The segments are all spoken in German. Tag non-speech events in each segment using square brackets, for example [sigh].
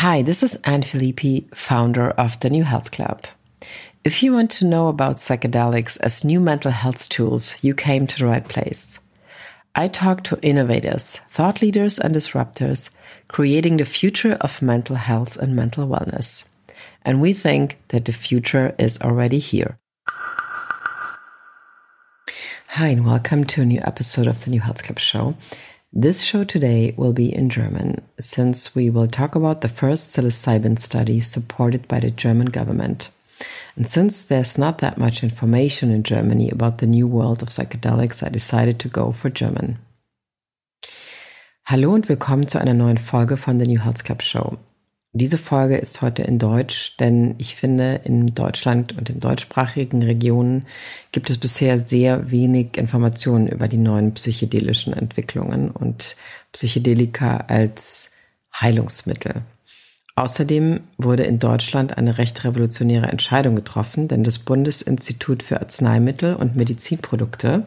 Hi, this is Anne Filippi, founder of the New Health Club. If you want to know about psychedelics as new mental health tools, you came to the right place. I talk to innovators, thought leaders, and disruptors, creating the future of mental health and mental wellness. And we think that the future is already here. Hi, and welcome to a new episode of the New Health Club show. This show today will be in German, since we will talk about the first psilocybin study supported by the German government. And since there's not that much information in Germany about the new world of psychedelics, I decided to go for German. Hallo und willkommen zu einer neuen Folge von The New Health Club Show. Diese Folge ist heute in Deutsch, denn ich finde, in Deutschland und in deutschsprachigen Regionen gibt es bisher sehr wenig Informationen über die neuen psychedelischen Entwicklungen und Psychedelika als Heilungsmittel. Außerdem wurde in Deutschland eine recht revolutionäre Entscheidung getroffen, denn das Bundesinstitut für Arzneimittel und Medizinprodukte,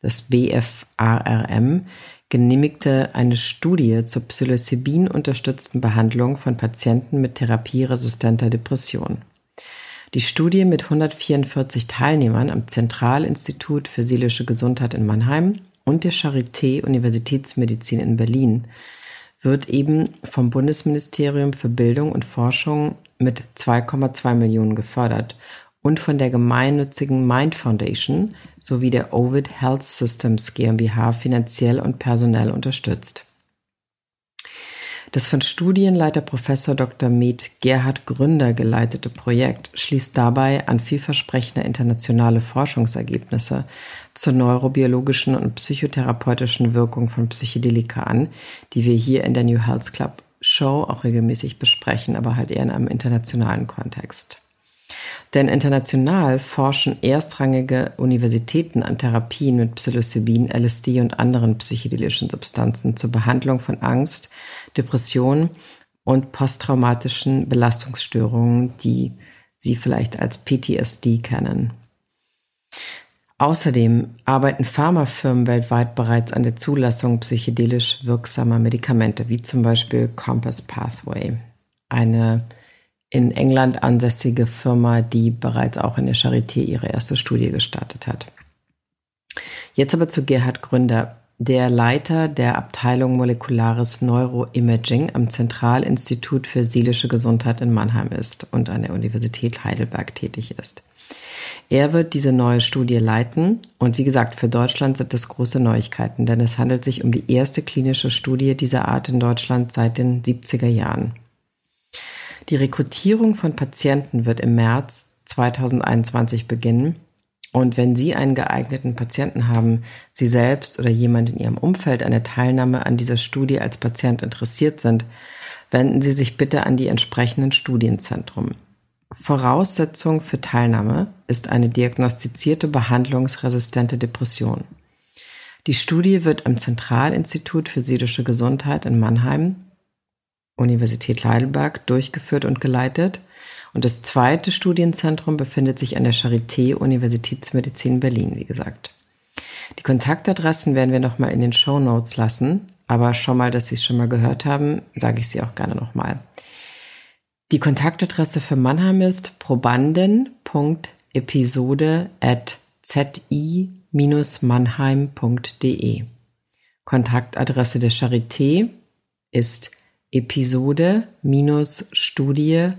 das BFARM, genehmigte eine Studie zur Psilocybin-unterstützten Behandlung von Patienten mit therapieresistenter Depression. Die Studie mit 144 Teilnehmern am Zentralinstitut für seelische Gesundheit in Mannheim und der Charité Universitätsmedizin in Berlin wird eben vom Bundesministerium für Bildung und Forschung mit 2,2 Millionen gefördert und von der gemeinnützigen Mind Foundation sowie der Ovid Health Systems GmbH finanziell und personell unterstützt. Das von Studienleiter Professor Dr. Med Gerhard Gründer geleitete Projekt schließt dabei an vielversprechende internationale Forschungsergebnisse zur neurobiologischen und psychotherapeutischen Wirkung von Psychedelika an, die wir hier in der New Health Club Show auch regelmäßig besprechen, aber halt eher in einem internationalen Kontext. Denn international forschen erstrangige Universitäten an Therapien mit Psilocybin, LSD und anderen psychedelischen Substanzen zur Behandlung von Angst, Depression und posttraumatischen Belastungsstörungen, die Sie vielleicht als PTSD kennen. Außerdem arbeiten Pharmafirmen weltweit bereits an der Zulassung psychedelisch wirksamer Medikamente, wie zum Beispiel Compass Pathway, eine in England ansässige Firma, die bereits auch in der Charité ihre erste Studie gestartet hat. Jetzt aber zu Gerhard Gründer, der Leiter der Abteilung Molekulares Neuroimaging am Zentralinstitut für seelische Gesundheit in Mannheim ist und an der Universität Heidelberg tätig ist. Er wird diese neue Studie leiten und wie gesagt, für Deutschland sind das große Neuigkeiten, denn es handelt sich um die erste klinische Studie dieser Art in Deutschland seit den 70er Jahren. Die Rekrutierung von Patienten wird im März 2021 beginnen. Und wenn Sie einen geeigneten Patienten haben, Sie selbst oder jemand in Ihrem Umfeld an der Teilnahme an dieser Studie als Patient interessiert sind, wenden Sie sich bitte an die entsprechenden Studienzentren. Voraussetzung für Teilnahme ist eine diagnostizierte behandlungsresistente Depression. Die Studie wird am Zentralinstitut für seelische Gesundheit in Mannheim Universität Heidelberg durchgeführt und geleitet. Und das zweite Studienzentrum befindet sich an der Charité Universitätsmedizin Berlin, wie gesagt. Die Kontaktadressen werden wir nochmal in den Show Notes lassen, aber schon mal, dass Sie es schon mal gehört haben, sage ich sie auch gerne nochmal. Die Kontaktadresse für Mannheim ist probanden.episode at zi-mannheim.de. Kontaktadresse der Charité ist Episode-Studie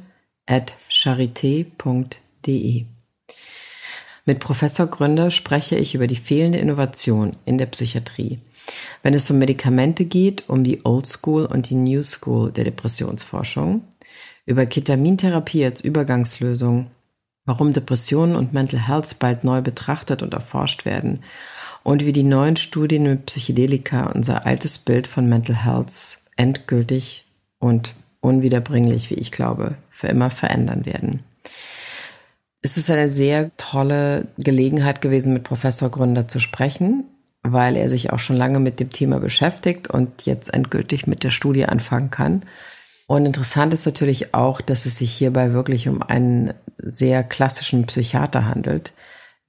at charité.de. Mit Professor Gründer spreche ich über die fehlende Innovation in der Psychiatrie. Wenn es um Medikamente geht, um die Old School und die New School der Depressionsforschung, über Ketamintherapie als Übergangslösung, warum Depressionen und Mental Health bald neu betrachtet und erforscht werden und wie die neuen Studien mit Psychedelika unser altes Bild von Mental Health endgültig und unwiederbringlich, wie ich glaube, für immer verändern werden. Es ist eine sehr tolle Gelegenheit gewesen, mit Professor Gründer zu sprechen, weil er sich auch schon lange mit dem Thema beschäftigt und jetzt endgültig mit der Studie anfangen kann. Und interessant ist natürlich auch, dass es sich hierbei wirklich um einen sehr klassischen Psychiater handelt,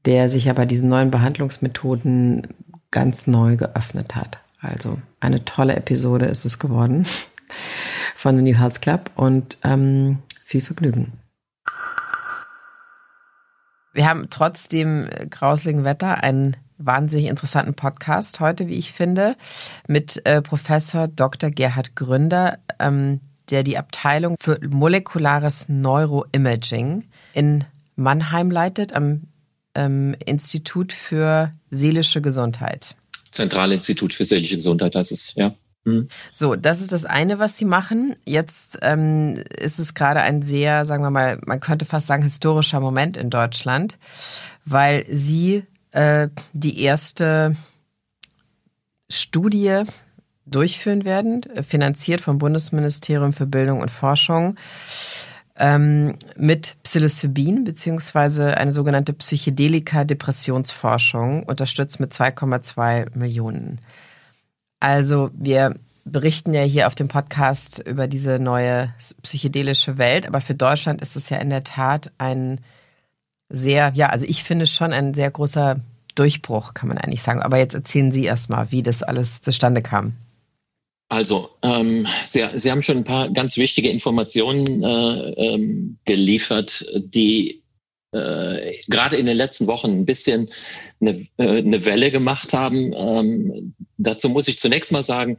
der sich aber diesen neuen Behandlungsmethoden ganz neu geöffnet hat. Also eine tolle Episode ist es geworden von The New Health Club und ähm, viel Vergnügen. Wir haben trotz dem grausligen Wetter einen wahnsinnig interessanten Podcast heute, wie ich finde, mit äh, Professor Dr. Gerhard Gründer, ähm, der die Abteilung für molekulares Neuroimaging in Mannheim leitet, am ähm, Institut für seelische Gesundheit. Zentralinstitut für seelische Gesundheit heißt es, ja. Hm. So, das ist das eine, was sie machen. Jetzt ähm, ist es gerade ein sehr, sagen wir mal, man könnte fast sagen, historischer Moment in Deutschland, weil sie äh, die erste Studie durchführen werden, finanziert vom Bundesministerium für Bildung und Forschung ähm, mit Psilocybin beziehungsweise eine sogenannte Psychedelika-Depressionsforschung unterstützt mit 2,2 Millionen. Also wir berichten ja hier auf dem Podcast über diese neue psychedelische Welt, aber für Deutschland ist es ja in der Tat ein sehr, ja, also ich finde schon ein sehr großer Durchbruch, kann man eigentlich sagen. Aber jetzt erzählen Sie erstmal, wie das alles zustande kam. Also, ähm, Sie, Sie haben schon ein paar ganz wichtige Informationen äh, ähm, geliefert, die äh, gerade in den letzten Wochen ein bisschen eine, äh, eine Welle gemacht haben. Ähm, dazu muss ich zunächst mal sagen,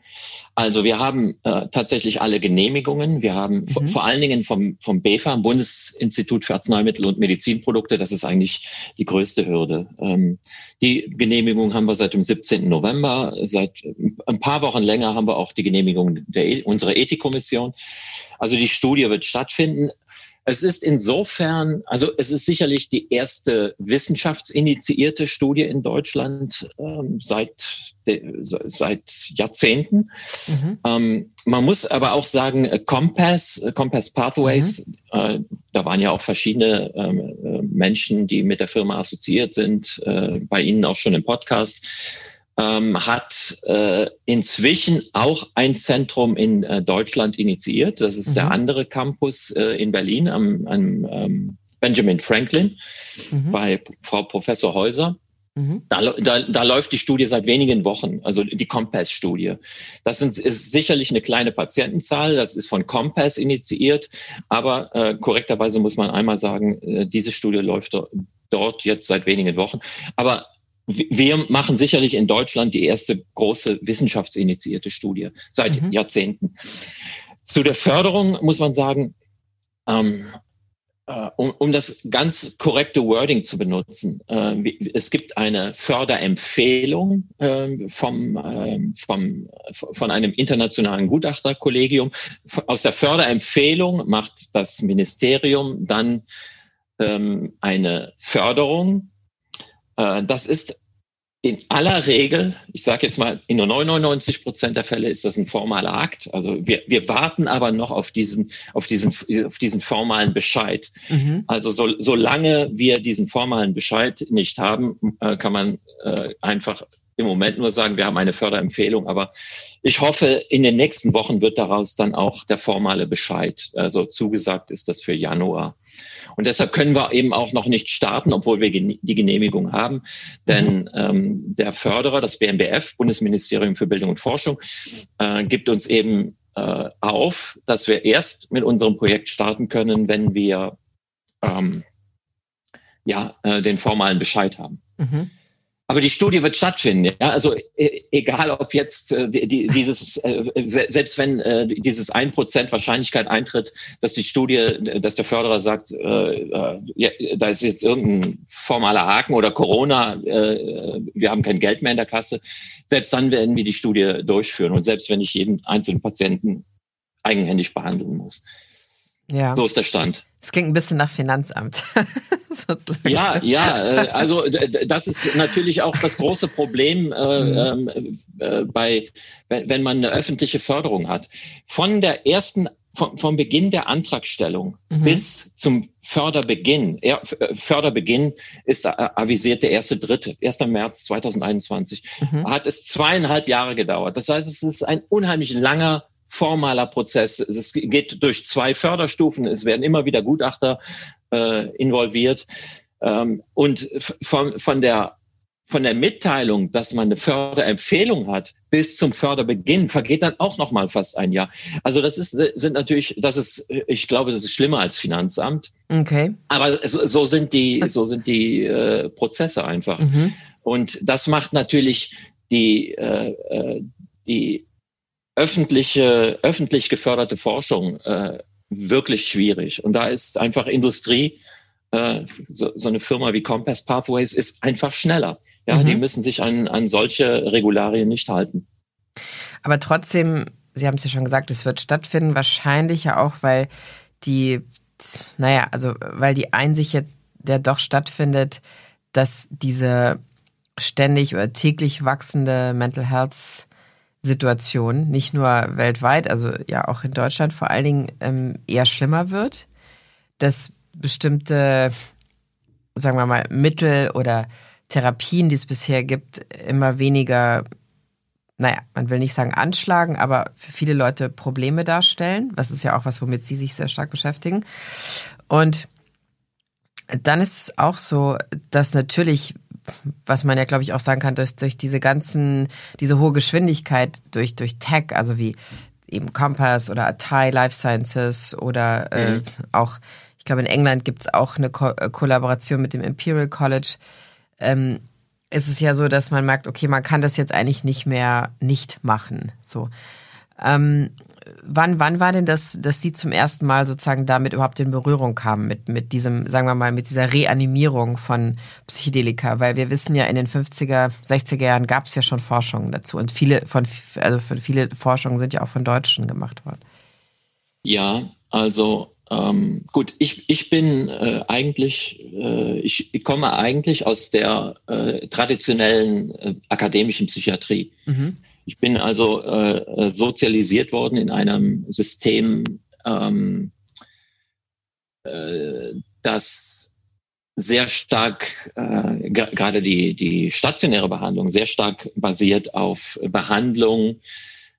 also wir haben äh, tatsächlich alle Genehmigungen. Wir haben mhm. vor allen Dingen vom, vom BEFA, Bundesinstitut für Arzneimittel und Medizinprodukte, das ist eigentlich die größte Hürde. Ähm, die Genehmigung haben wir seit dem 17. November. Seit ein paar Wochen länger haben wir auch die Genehmigung der, e, unserer Ethikkommission. Also die Studie wird stattfinden. Es ist insofern, also es ist sicherlich die erste wissenschaftsinitiierte Studie in Deutschland ähm, seit, de, seit Jahrzehnten. Mhm. Ähm, man muss aber auch sagen, äh, Compass, äh, Compass Pathways, mhm. äh, da waren ja auch verschiedene ähm, äh, Menschen, die mit der Firma assoziiert sind, äh, bei Ihnen auch schon im Podcast ähm, hat äh, inzwischen auch ein Zentrum in äh, Deutschland initiiert. Das ist mhm. der andere Campus äh, in Berlin am, am ähm, Benjamin Franklin mhm. bei Frau Professor Häuser. Mhm. Da, da, da läuft die Studie seit wenigen Wochen, also die Compass-Studie. Das sind, ist sicherlich eine kleine Patientenzahl, das ist von Compass initiiert, aber äh, korrekterweise muss man einmal sagen, äh, diese Studie läuft dort jetzt seit wenigen Wochen. Aber wir machen sicherlich in Deutschland die erste große wissenschaftsinitiierte Studie seit mhm. Jahrzehnten. Zu der Förderung muss man sagen, ähm, äh, um, um das ganz korrekte Wording zu benutzen, äh, es gibt eine Förderempfehlung äh, vom, äh, vom, von einem internationalen Gutachterkollegium. Aus der Förderempfehlung macht das Ministerium dann ähm, eine Förderung das ist in aller Regel, ich sage jetzt mal, in nur 99 Prozent der Fälle ist das ein formaler Akt. Also wir, wir warten aber noch auf diesen, auf diesen, auf diesen formalen Bescheid. Mhm. Also so, solange wir diesen formalen Bescheid nicht haben, äh, kann man äh, einfach im Moment nur sagen, wir haben eine Förderempfehlung, aber ich hoffe, in den nächsten Wochen wird daraus dann auch der formale Bescheid. Also zugesagt ist das für Januar. Und deshalb können wir eben auch noch nicht starten, obwohl wir die Genehmigung haben. Denn mhm. ähm, der Förderer, das BMBF, Bundesministerium für Bildung und Forschung, äh, gibt uns eben äh, auf, dass wir erst mit unserem Projekt starten können, wenn wir ähm, ja, äh, den formalen Bescheid haben. Mhm. Aber die Studie wird stattfinden. Ja? Also e egal, ob jetzt äh, die, dieses, äh, selbst wenn äh, dieses ein Prozent Wahrscheinlichkeit eintritt, dass die Studie, dass der Förderer sagt, äh, äh, ja, da ist jetzt irgendein formaler Haken oder Corona, äh, wir haben kein Geld mehr in der Kasse. Selbst dann werden wir die Studie durchführen und selbst wenn ich jeden einzelnen Patienten eigenhändig behandeln muss. Ja. So ist der Stand. Es klingt ein bisschen nach Finanzamt. [laughs] ja, ja, äh, also das ist natürlich auch das große Problem äh, mhm. Ähm, äh, bei, wenn man eine öffentliche Förderung hat. Von der ersten vom, vom Beginn der Antragstellung mhm. bis zum Förderbeginn. Ja, äh, Förderbeginn ist avisiert der erste Dritte, 1. März 2021. Mhm. Hat es zweieinhalb Jahre gedauert. Das heißt, es ist ein unheimlich langer formaler Prozess. Es geht durch zwei Förderstufen. Es werden immer wieder Gutachter äh, involviert. Ähm, und von, von der von der Mitteilung, dass man eine Förderempfehlung hat, bis zum Förderbeginn vergeht dann auch noch mal fast ein Jahr. Also das ist sind natürlich, das ist, ich glaube, das ist schlimmer als Finanzamt. Okay. Aber so, so sind die, so sind die äh, Prozesse einfach. Mhm. Und das macht natürlich die äh, äh die öffentliche, öffentlich geförderte Forschung äh, wirklich schwierig. Und da ist einfach Industrie, äh, so, so eine Firma wie Compass Pathways ist einfach schneller. Ja, mhm. die müssen sich an, an solche Regularien nicht halten. Aber trotzdem, Sie haben es ja schon gesagt, es wird stattfinden, wahrscheinlich ja auch, weil die, naja, also weil die Einsicht jetzt der doch stattfindet, dass diese ständig oder täglich wachsende Mental Health Situation, nicht nur weltweit, also ja auch in Deutschland vor allen Dingen ähm, eher schlimmer wird, dass bestimmte, sagen wir mal, Mittel oder Therapien, die es bisher gibt, immer weniger, naja, man will nicht sagen anschlagen, aber für viele Leute Probleme darstellen. Das ist ja auch was, womit Sie sich sehr stark beschäftigen. Und dann ist es auch so, dass natürlich was man ja, glaube ich, auch sagen kann, durch, durch diese ganzen, diese hohe Geschwindigkeit durch, durch Tech, also wie eben Compass oder Atai Life Sciences oder äh, mhm. auch, ich glaube, in England gibt es auch eine Ko äh, Kollaboration mit dem Imperial College. Ähm, ist es ja so, dass man merkt, okay, man kann das jetzt eigentlich nicht mehr nicht machen. So. Ähm, wann, wann war denn das, dass Sie zum ersten Mal sozusagen damit überhaupt in Berührung kamen, mit, mit diesem, sagen wir mal, mit dieser Reanimierung von Psychedelika? Weil wir wissen ja, in den 50er, 60er Jahren gab es ja schon Forschungen dazu und viele von, also von viele Forschungen sind ja auch von Deutschen gemacht worden. Ja, also ähm, gut, ich, ich bin äh, eigentlich, äh, ich, ich komme eigentlich aus der äh, traditionellen äh, akademischen Psychiatrie. Mhm. Ich bin also äh, äh, sozialisiert worden in einem System, ähm, äh, das sehr stark, äh, gerade die, die stationäre Behandlung, sehr stark basiert auf Behandlung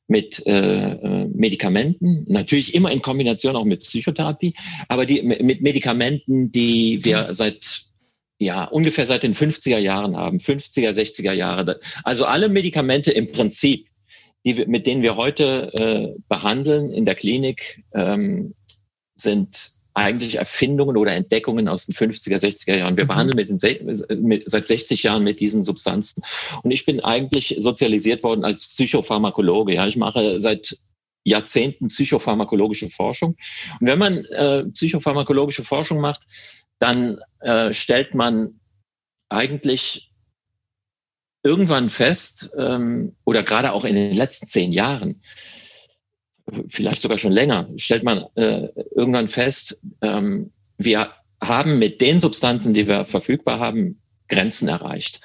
mit äh, äh, Medikamenten, natürlich immer in Kombination auch mit Psychotherapie, aber die mit Medikamenten, die wir seit ja, ungefähr seit den 50er Jahren haben, 50er, 60er Jahre. Also alle Medikamente im Prinzip, die mit denen wir heute äh, behandeln in der Klinik, ähm, sind eigentlich Erfindungen oder Entdeckungen aus den 50er, 60er Jahren. Wir mhm. behandeln mit den, mit, seit 60 Jahren mit diesen Substanzen. Und ich bin eigentlich sozialisiert worden als Psychopharmakologe. Ja, ich mache seit Jahrzehnten psychopharmakologische Forschung. Und wenn man äh, psychopharmakologische Forschung macht, dann äh, stellt man eigentlich irgendwann fest, ähm, oder gerade auch in den letzten zehn Jahren, vielleicht sogar schon länger, stellt man äh, irgendwann fest, ähm, wir haben mit den Substanzen, die wir verfügbar haben, Grenzen erreicht.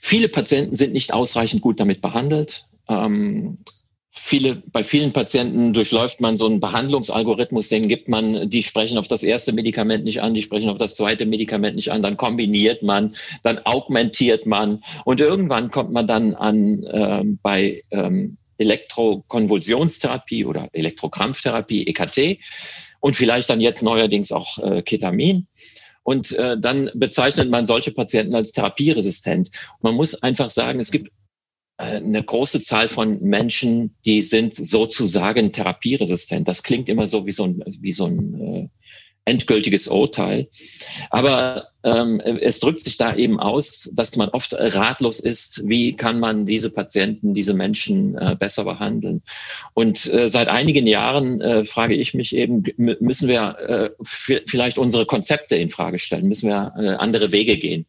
Viele Patienten sind nicht ausreichend gut damit behandelt. Ähm, viele, bei vielen Patienten durchläuft man so einen Behandlungsalgorithmus, den gibt man, die sprechen auf das erste Medikament nicht an, die sprechen auf das zweite Medikament nicht an, dann kombiniert man, dann augmentiert man und irgendwann kommt man dann an ähm, bei ähm, Elektrokonvulsionstherapie oder Elektrokrampftherapie, EKT und vielleicht dann jetzt neuerdings auch äh, Ketamin. Und äh, dann bezeichnet man solche Patienten als therapieresistent. Man muss einfach sagen, es gibt eine große Zahl von Menschen, die sind sozusagen therapieresistent. Das klingt immer so wie so ein, wie so ein äh, endgültiges Urteil. Aber ähm, es drückt sich da eben aus, dass man oft ratlos ist, wie kann man diese Patienten, diese Menschen äh, besser behandeln. Und äh, seit einigen Jahren äh, frage ich mich eben, müssen wir äh, vielleicht unsere Konzepte in Frage stellen, müssen wir äh, andere Wege gehen.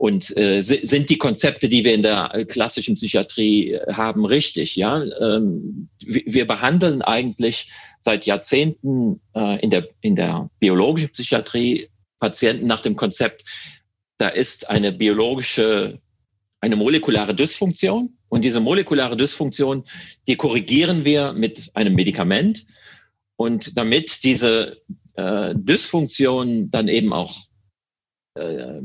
Und äh, sind die Konzepte, die wir in der äh, klassischen Psychiatrie äh, haben, richtig? Ja, ähm, wir behandeln eigentlich seit Jahrzehnten äh, in der in der biologischen Psychiatrie Patienten nach dem Konzept, da ist eine biologische, eine molekulare Dysfunktion und diese molekulare Dysfunktion, die korrigieren wir mit einem Medikament und damit diese äh, Dysfunktion dann eben auch äh,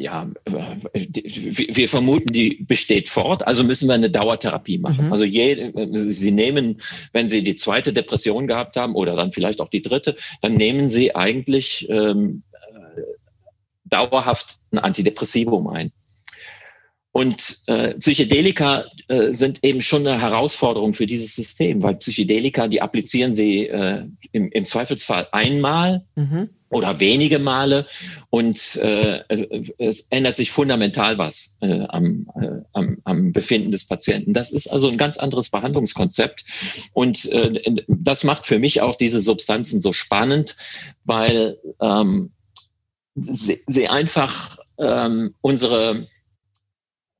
ja, wir vermuten, die besteht fort, also müssen wir eine Dauertherapie machen. Mhm. Also je, Sie nehmen, wenn Sie die zweite Depression gehabt haben oder dann vielleicht auch die dritte, dann nehmen Sie eigentlich ähm, dauerhaft ein Antidepressivum ein. Und äh, Psychedelika äh, sind eben schon eine Herausforderung für dieses System, weil Psychedelika, die applizieren sie äh, im, im Zweifelsfall einmal mhm. Oder wenige Male und äh, es ändert sich fundamental was äh, am, äh, am, am Befinden des Patienten. Das ist also ein ganz anderes Behandlungskonzept und äh, das macht für mich auch diese Substanzen so spannend, weil ähm, sie, sie einfach ähm, unsere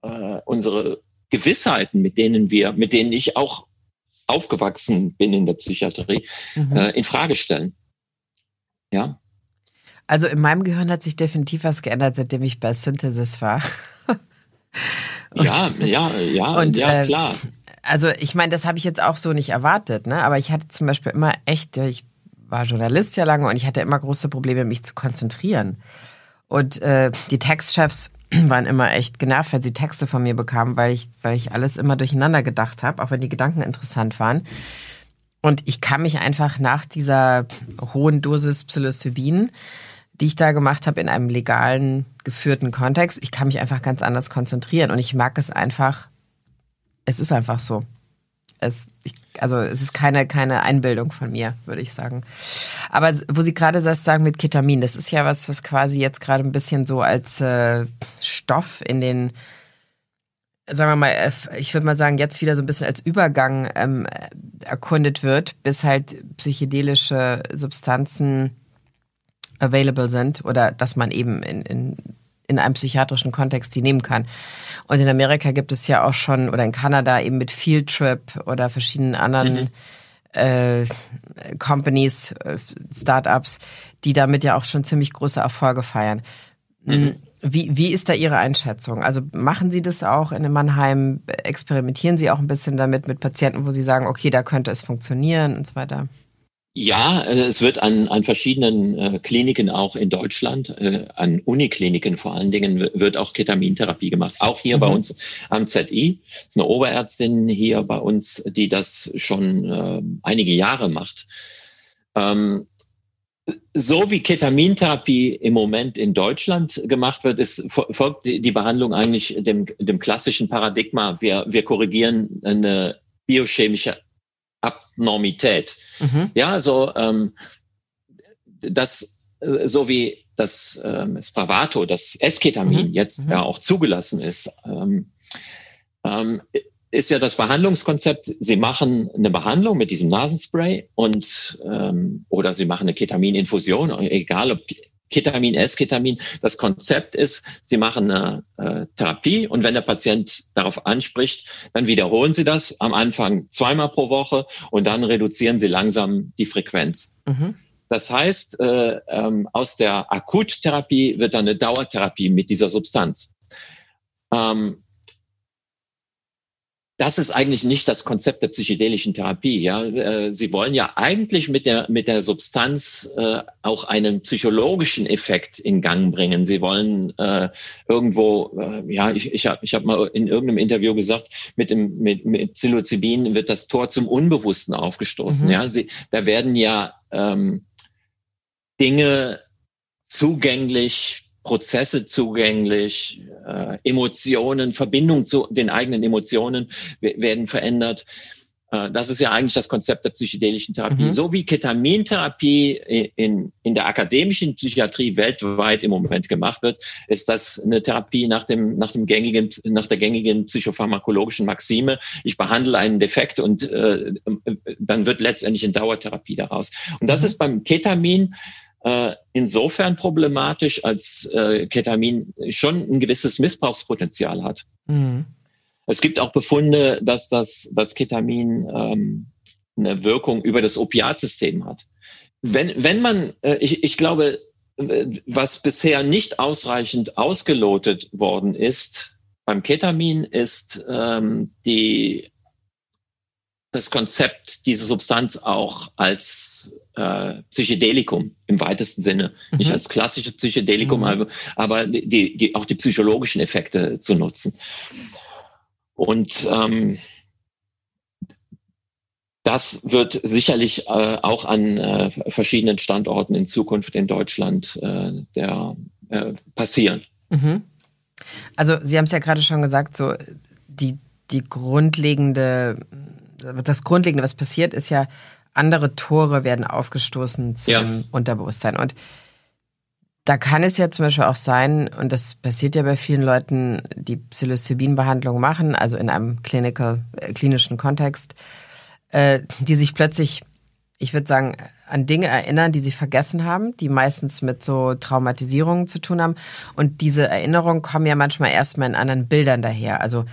äh, unsere Gewissheiten, mit denen wir, mit denen ich auch aufgewachsen bin in der Psychiatrie, mhm. äh, in Frage stellen. Ja. Also in meinem Gehirn hat sich definitiv was geändert, seitdem ich bei Synthesis war. und, [laughs] ja, ja, ja, und, ja, äh, klar. Also ich meine, das habe ich jetzt auch so nicht erwartet, ne? Aber ich hatte zum Beispiel immer echt, ich war Journalist ja lange und ich hatte immer große Probleme, mich zu konzentrieren. Und äh, die Textchefs [clears throat] waren immer echt genervt, wenn sie Texte von mir bekamen, weil ich, weil ich alles immer durcheinander gedacht habe, auch wenn die Gedanken interessant waren. Und ich kann mich einfach nach dieser hohen Dosis Psilocybin, die ich da gemacht habe in einem legalen, geführten Kontext, ich kann mich einfach ganz anders konzentrieren. Und ich mag es einfach, es ist einfach so. Es, ich, also es ist keine, keine Einbildung von mir, würde ich sagen. Aber wo Sie gerade das sagen mit Ketamin, das ist ja was, was quasi jetzt gerade ein bisschen so als äh, Stoff in den, sagen wir mal, äh, ich würde mal sagen, jetzt wieder so ein bisschen als Übergang ähm, erkundet wird, bis halt psychedelische Substanzen available sind oder dass man eben in, in in einem psychiatrischen Kontext die nehmen kann. Und in Amerika gibt es ja auch schon, oder in Kanada eben mit Field Trip oder verschiedenen anderen mhm. äh, Companies, äh, Startups, die damit ja auch schon ziemlich große Erfolge feiern. Mhm. Wie, wie ist da Ihre Einschätzung? Also machen Sie das auch in Mannheim? Experimentieren Sie auch ein bisschen damit mit Patienten, wo Sie sagen, okay, da könnte es funktionieren und so weiter? Ja, äh, es wird an, an verschiedenen äh, Kliniken auch in Deutschland, äh, an Unikliniken vor allen Dingen, wird auch Ketamintherapie gemacht. Auch hier mhm. bei uns am ZI. Das ist eine Oberärztin hier bei uns, die das schon äh, einige Jahre macht. Ähm, so wie Ketamintherapie im Moment in Deutschland gemacht wird, ist, folgt die Behandlung eigentlich dem, dem klassischen Paradigma. Wir, wir korrigieren eine biochemische Abnormität. Mhm. Ja, also ähm, das, so wie das ähm, Spravato, das Esketamin mhm. jetzt mhm. ja auch zugelassen ist, ähm, ähm, ist ja das Behandlungskonzept, Sie machen eine Behandlung mit diesem Nasenspray und ähm, oder Sie machen eine Ketamininfusion, egal ob Ketamin, S-Ketamin. Das Konzept ist, Sie machen eine äh, Therapie und wenn der Patient darauf anspricht, dann wiederholen Sie das am Anfang zweimal pro Woche und dann reduzieren Sie langsam die Frequenz. Mhm. Das heißt, äh, ähm, aus der Akuttherapie wird dann eine Dauertherapie mit dieser Substanz. Ähm, das ist eigentlich nicht das Konzept der psychedelischen Therapie. Ja, äh, Sie wollen ja eigentlich mit der mit der Substanz äh, auch einen psychologischen Effekt in Gang bringen. Sie wollen äh, irgendwo, äh, ja, ich ich habe ich hab mal in irgendeinem Interview gesagt, mit dem mit, mit Psilocybin wird das Tor zum Unbewussten aufgestoßen. Mhm. Ja, Sie, da werden ja ähm, Dinge zugänglich Prozesse zugänglich, äh, Emotionen, Verbindung zu den eigenen Emotionen werden verändert. Äh, das ist ja eigentlich das Konzept der psychedelischen Therapie. Mhm. So wie Ketamintherapie in, in der akademischen Psychiatrie weltweit im Moment gemacht wird, ist das eine Therapie nach dem, nach dem gängigen, nach der gängigen psychopharmakologischen Maxime. Ich behandle einen Defekt und äh, dann wird letztendlich eine Dauertherapie daraus. Und das mhm. ist beim Ketamin äh, insofern problematisch, als äh, Ketamin schon ein gewisses Missbrauchspotenzial hat. Mhm. Es gibt auch Befunde, dass das, das Ketamin ähm, eine Wirkung über das Opiatsystem hat. Wenn, wenn man, äh, ich, ich glaube, äh, was bisher nicht ausreichend ausgelotet worden ist beim Ketamin, ist ähm, die das Konzept, diese Substanz auch als äh, Psychedelikum im weitesten Sinne, mhm. nicht als klassisches Psychedelikum, mhm. aber die, die, auch die psychologischen Effekte zu nutzen. Und ähm, das wird sicherlich äh, auch an äh, verschiedenen Standorten in Zukunft in Deutschland äh, der, äh, passieren. Mhm. Also Sie haben es ja gerade schon gesagt, so die, die grundlegende, das Grundlegende, was passiert, ist ja, andere Tore werden aufgestoßen zum ja. Unterbewusstsein. Und da kann es ja zum Beispiel auch sein, und das passiert ja bei vielen Leuten, die Psilocybin-Behandlung machen, also in einem clinical, äh, klinischen Kontext, äh, die sich plötzlich, ich würde sagen, an Dinge erinnern, die sie vergessen haben, die meistens mit so Traumatisierungen zu tun haben. Und diese Erinnerungen kommen ja manchmal erstmal in anderen Bildern daher. Also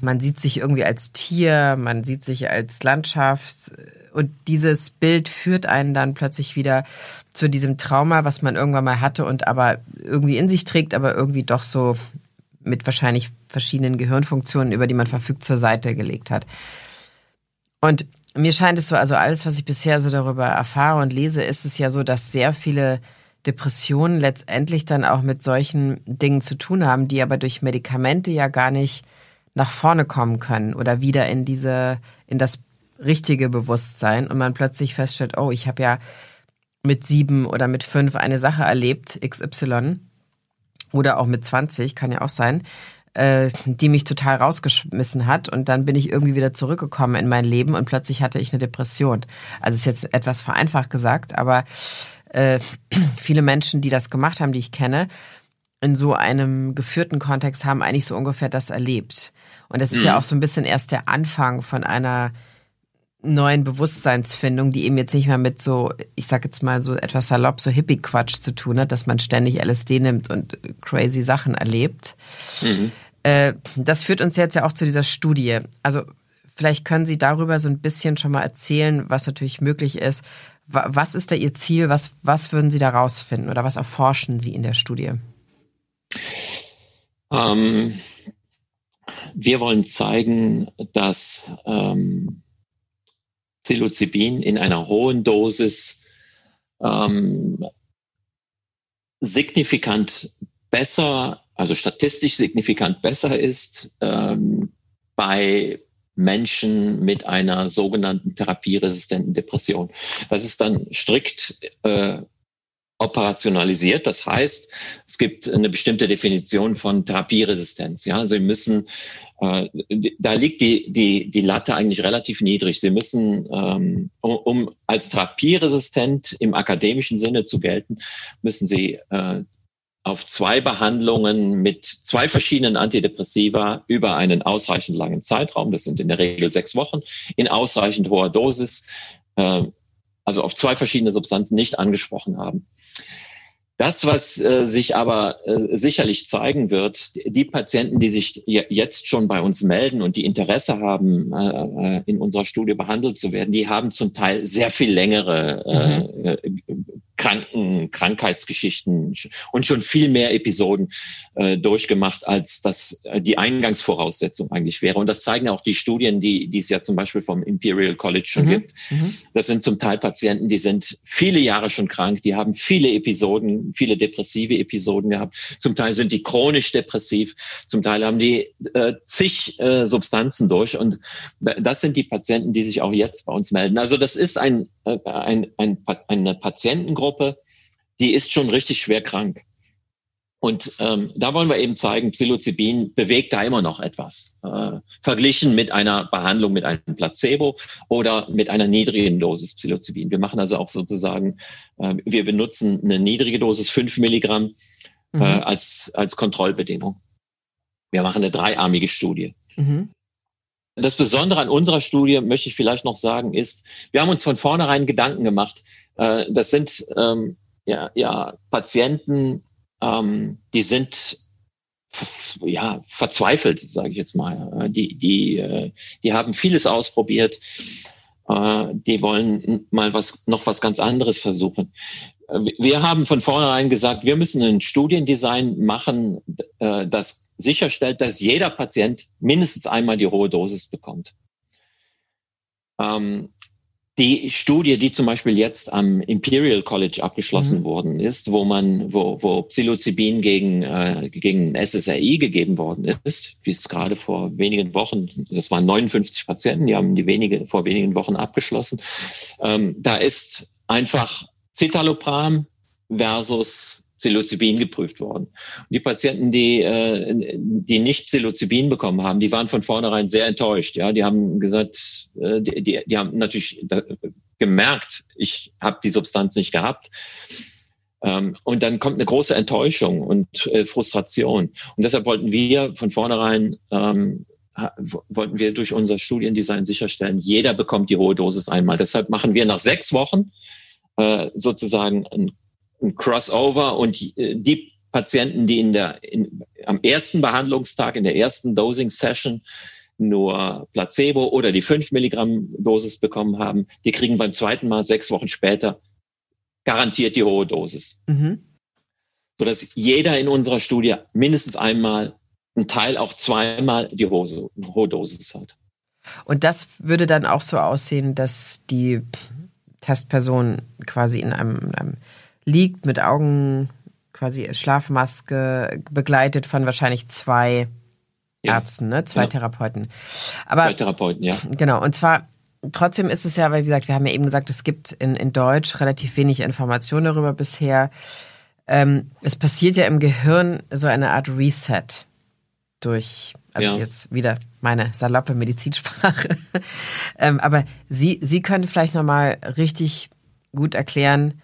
man sieht sich irgendwie als Tier, man sieht sich als Landschaft und dieses Bild führt einen dann plötzlich wieder zu diesem Trauma, was man irgendwann mal hatte und aber irgendwie in sich trägt, aber irgendwie doch so mit wahrscheinlich verschiedenen Gehirnfunktionen, über die man verfügt, zur Seite gelegt hat. Und mir scheint es so, also alles, was ich bisher so darüber erfahre und lese, ist es ja so, dass sehr viele Depressionen letztendlich dann auch mit solchen Dingen zu tun haben, die aber durch Medikamente ja gar nicht nach vorne kommen können oder wieder in diese, in das richtige Bewusstsein und man plötzlich feststellt, oh, ich habe ja mit sieben oder mit fünf eine Sache erlebt, XY, oder auch mit 20, kann ja auch sein, äh, die mich total rausgeschmissen hat und dann bin ich irgendwie wieder zurückgekommen in mein Leben und plötzlich hatte ich eine Depression. Also ist jetzt etwas vereinfacht gesagt, aber äh, [clears throat] viele Menschen, die das gemacht haben, die ich kenne, in so einem geführten Kontext haben eigentlich so ungefähr das erlebt. Und das ist mhm. ja auch so ein bisschen erst der Anfang von einer neuen Bewusstseinsfindung, die eben jetzt nicht mehr mit so, ich sag jetzt mal so etwas salopp, so Hippie-Quatsch zu tun hat, dass man ständig LSD nimmt und crazy Sachen erlebt. Mhm. Äh, das führt uns jetzt ja auch zu dieser Studie. Also vielleicht können Sie darüber so ein bisschen schon mal erzählen, was natürlich möglich ist. Was ist da Ihr Ziel? Was, was würden Sie da rausfinden oder was erforschen Sie in der Studie? Ähm, wir wollen zeigen, dass ähm, Psilocybin in einer hohen Dosis ähm, signifikant besser, also statistisch signifikant besser ist ähm, bei Menschen mit einer sogenannten therapieresistenten Depression. Das ist dann strikt äh, operationalisiert. Das heißt, es gibt eine bestimmte Definition von Therapieresistenz. Ja, Sie müssen, äh, da liegt die, die, die Latte eigentlich relativ niedrig. Sie müssen, ähm, um, um als therapieresistent im akademischen Sinne zu gelten, müssen Sie äh, auf zwei Behandlungen mit zwei verschiedenen Antidepressiva über einen ausreichend langen Zeitraum, das sind in der Regel sechs Wochen, in ausreichend hoher Dosis äh, also auf zwei verschiedene Substanzen nicht angesprochen haben. Das, was äh, sich aber äh, sicherlich zeigen wird, die Patienten, die sich jetzt schon bei uns melden und die Interesse haben, äh, in unserer Studie behandelt zu werden, die haben zum Teil sehr viel längere äh, mhm. Kranken, Krankheitsgeschichten und schon viel mehr Episoden äh, durchgemacht, als das äh, die Eingangsvoraussetzung eigentlich wäre. Und das zeigen auch die Studien, die, die es ja zum Beispiel vom Imperial College schon mhm. gibt. Mhm. Das sind zum Teil Patienten, die sind viele Jahre schon krank, die haben viele Episoden, viele depressive Episoden gehabt. Zum Teil sind die chronisch depressiv, zum Teil haben die äh, zig äh, Substanzen durch. Und das sind die Patienten, die sich auch jetzt bei uns melden. Also das ist ein, äh, ein, ein, eine Patientengruppe, Gruppe, die ist schon richtig schwer krank. Und ähm, da wollen wir eben zeigen, Psilocybin bewegt da immer noch etwas. Äh, verglichen mit einer Behandlung mit einem Placebo oder mit einer niedrigen Dosis Psilocybin. Wir machen also auch sozusagen, äh, wir benutzen eine niedrige Dosis, fünf Milligramm, äh, mhm. äh, als, als Kontrollbedingung. Wir machen eine dreiarmige Studie. Mhm. Das Besondere an unserer Studie, möchte ich vielleicht noch sagen, ist, wir haben uns von vornherein Gedanken gemacht, äh, das sind ähm, ja, ja, Patienten, ähm, die sind ja verzweifelt, sage ich jetzt mal. Die, die, äh, die haben vieles ausprobiert. Äh, die wollen mal was noch was ganz anderes versuchen. Wir haben von vornherein gesagt, wir müssen ein Studiendesign machen, äh, das sicherstellt, dass jeder Patient mindestens einmal die hohe Dosis bekommt. Ähm, die Studie, die zum Beispiel jetzt am Imperial College abgeschlossen mhm. worden ist, wo man, wo, wo Psilocybin gegen, äh, gegen SSRI gegeben worden ist, wie es gerade vor wenigen Wochen, das waren 59 Patienten, die haben die wenige, vor wenigen Wochen abgeschlossen. Ähm, da ist einfach Citalopram versus Psilocybin geprüft worden. Und die Patienten, die, äh, die nicht Psilocybin bekommen haben, die waren von vornherein sehr enttäuscht. Ja, die haben gesagt, äh, die, die, die haben natürlich gemerkt, ich habe die Substanz nicht gehabt. Ähm, und dann kommt eine große Enttäuschung und äh, Frustration. Und deshalb wollten wir von vornherein ähm, wollten wir durch unser Studiendesign sicherstellen, jeder bekommt die hohe Dosis einmal. Deshalb machen wir nach sechs Wochen äh, sozusagen ein, ein Crossover und die, äh, die Patienten, die in der, in, am ersten Behandlungstag, in der ersten Dosing Session nur Placebo oder die 5 Milligramm Dosis bekommen haben, die kriegen beim zweiten Mal sechs Wochen später garantiert die hohe Dosis. Mhm. Sodass jeder in unserer Studie mindestens einmal ein Teil auch zweimal die hohe, hohe Dosis hat. Und das würde dann auch so aussehen, dass die Testperson quasi in einem, in einem liegt mit Augen, quasi Schlafmaske, begleitet von wahrscheinlich zwei ja. Ärzten, ne? zwei ja. Therapeuten. Aber, zwei Therapeuten, ja. Genau, und zwar trotzdem ist es ja, weil wie gesagt, wir haben ja eben gesagt, es gibt in, in Deutsch relativ wenig Informationen darüber bisher. Ähm, es passiert ja im Gehirn so eine Art Reset durch, also ja. jetzt wieder meine saloppe Medizinsprache. [laughs] ähm, aber Sie, Sie können vielleicht nochmal richtig gut erklären,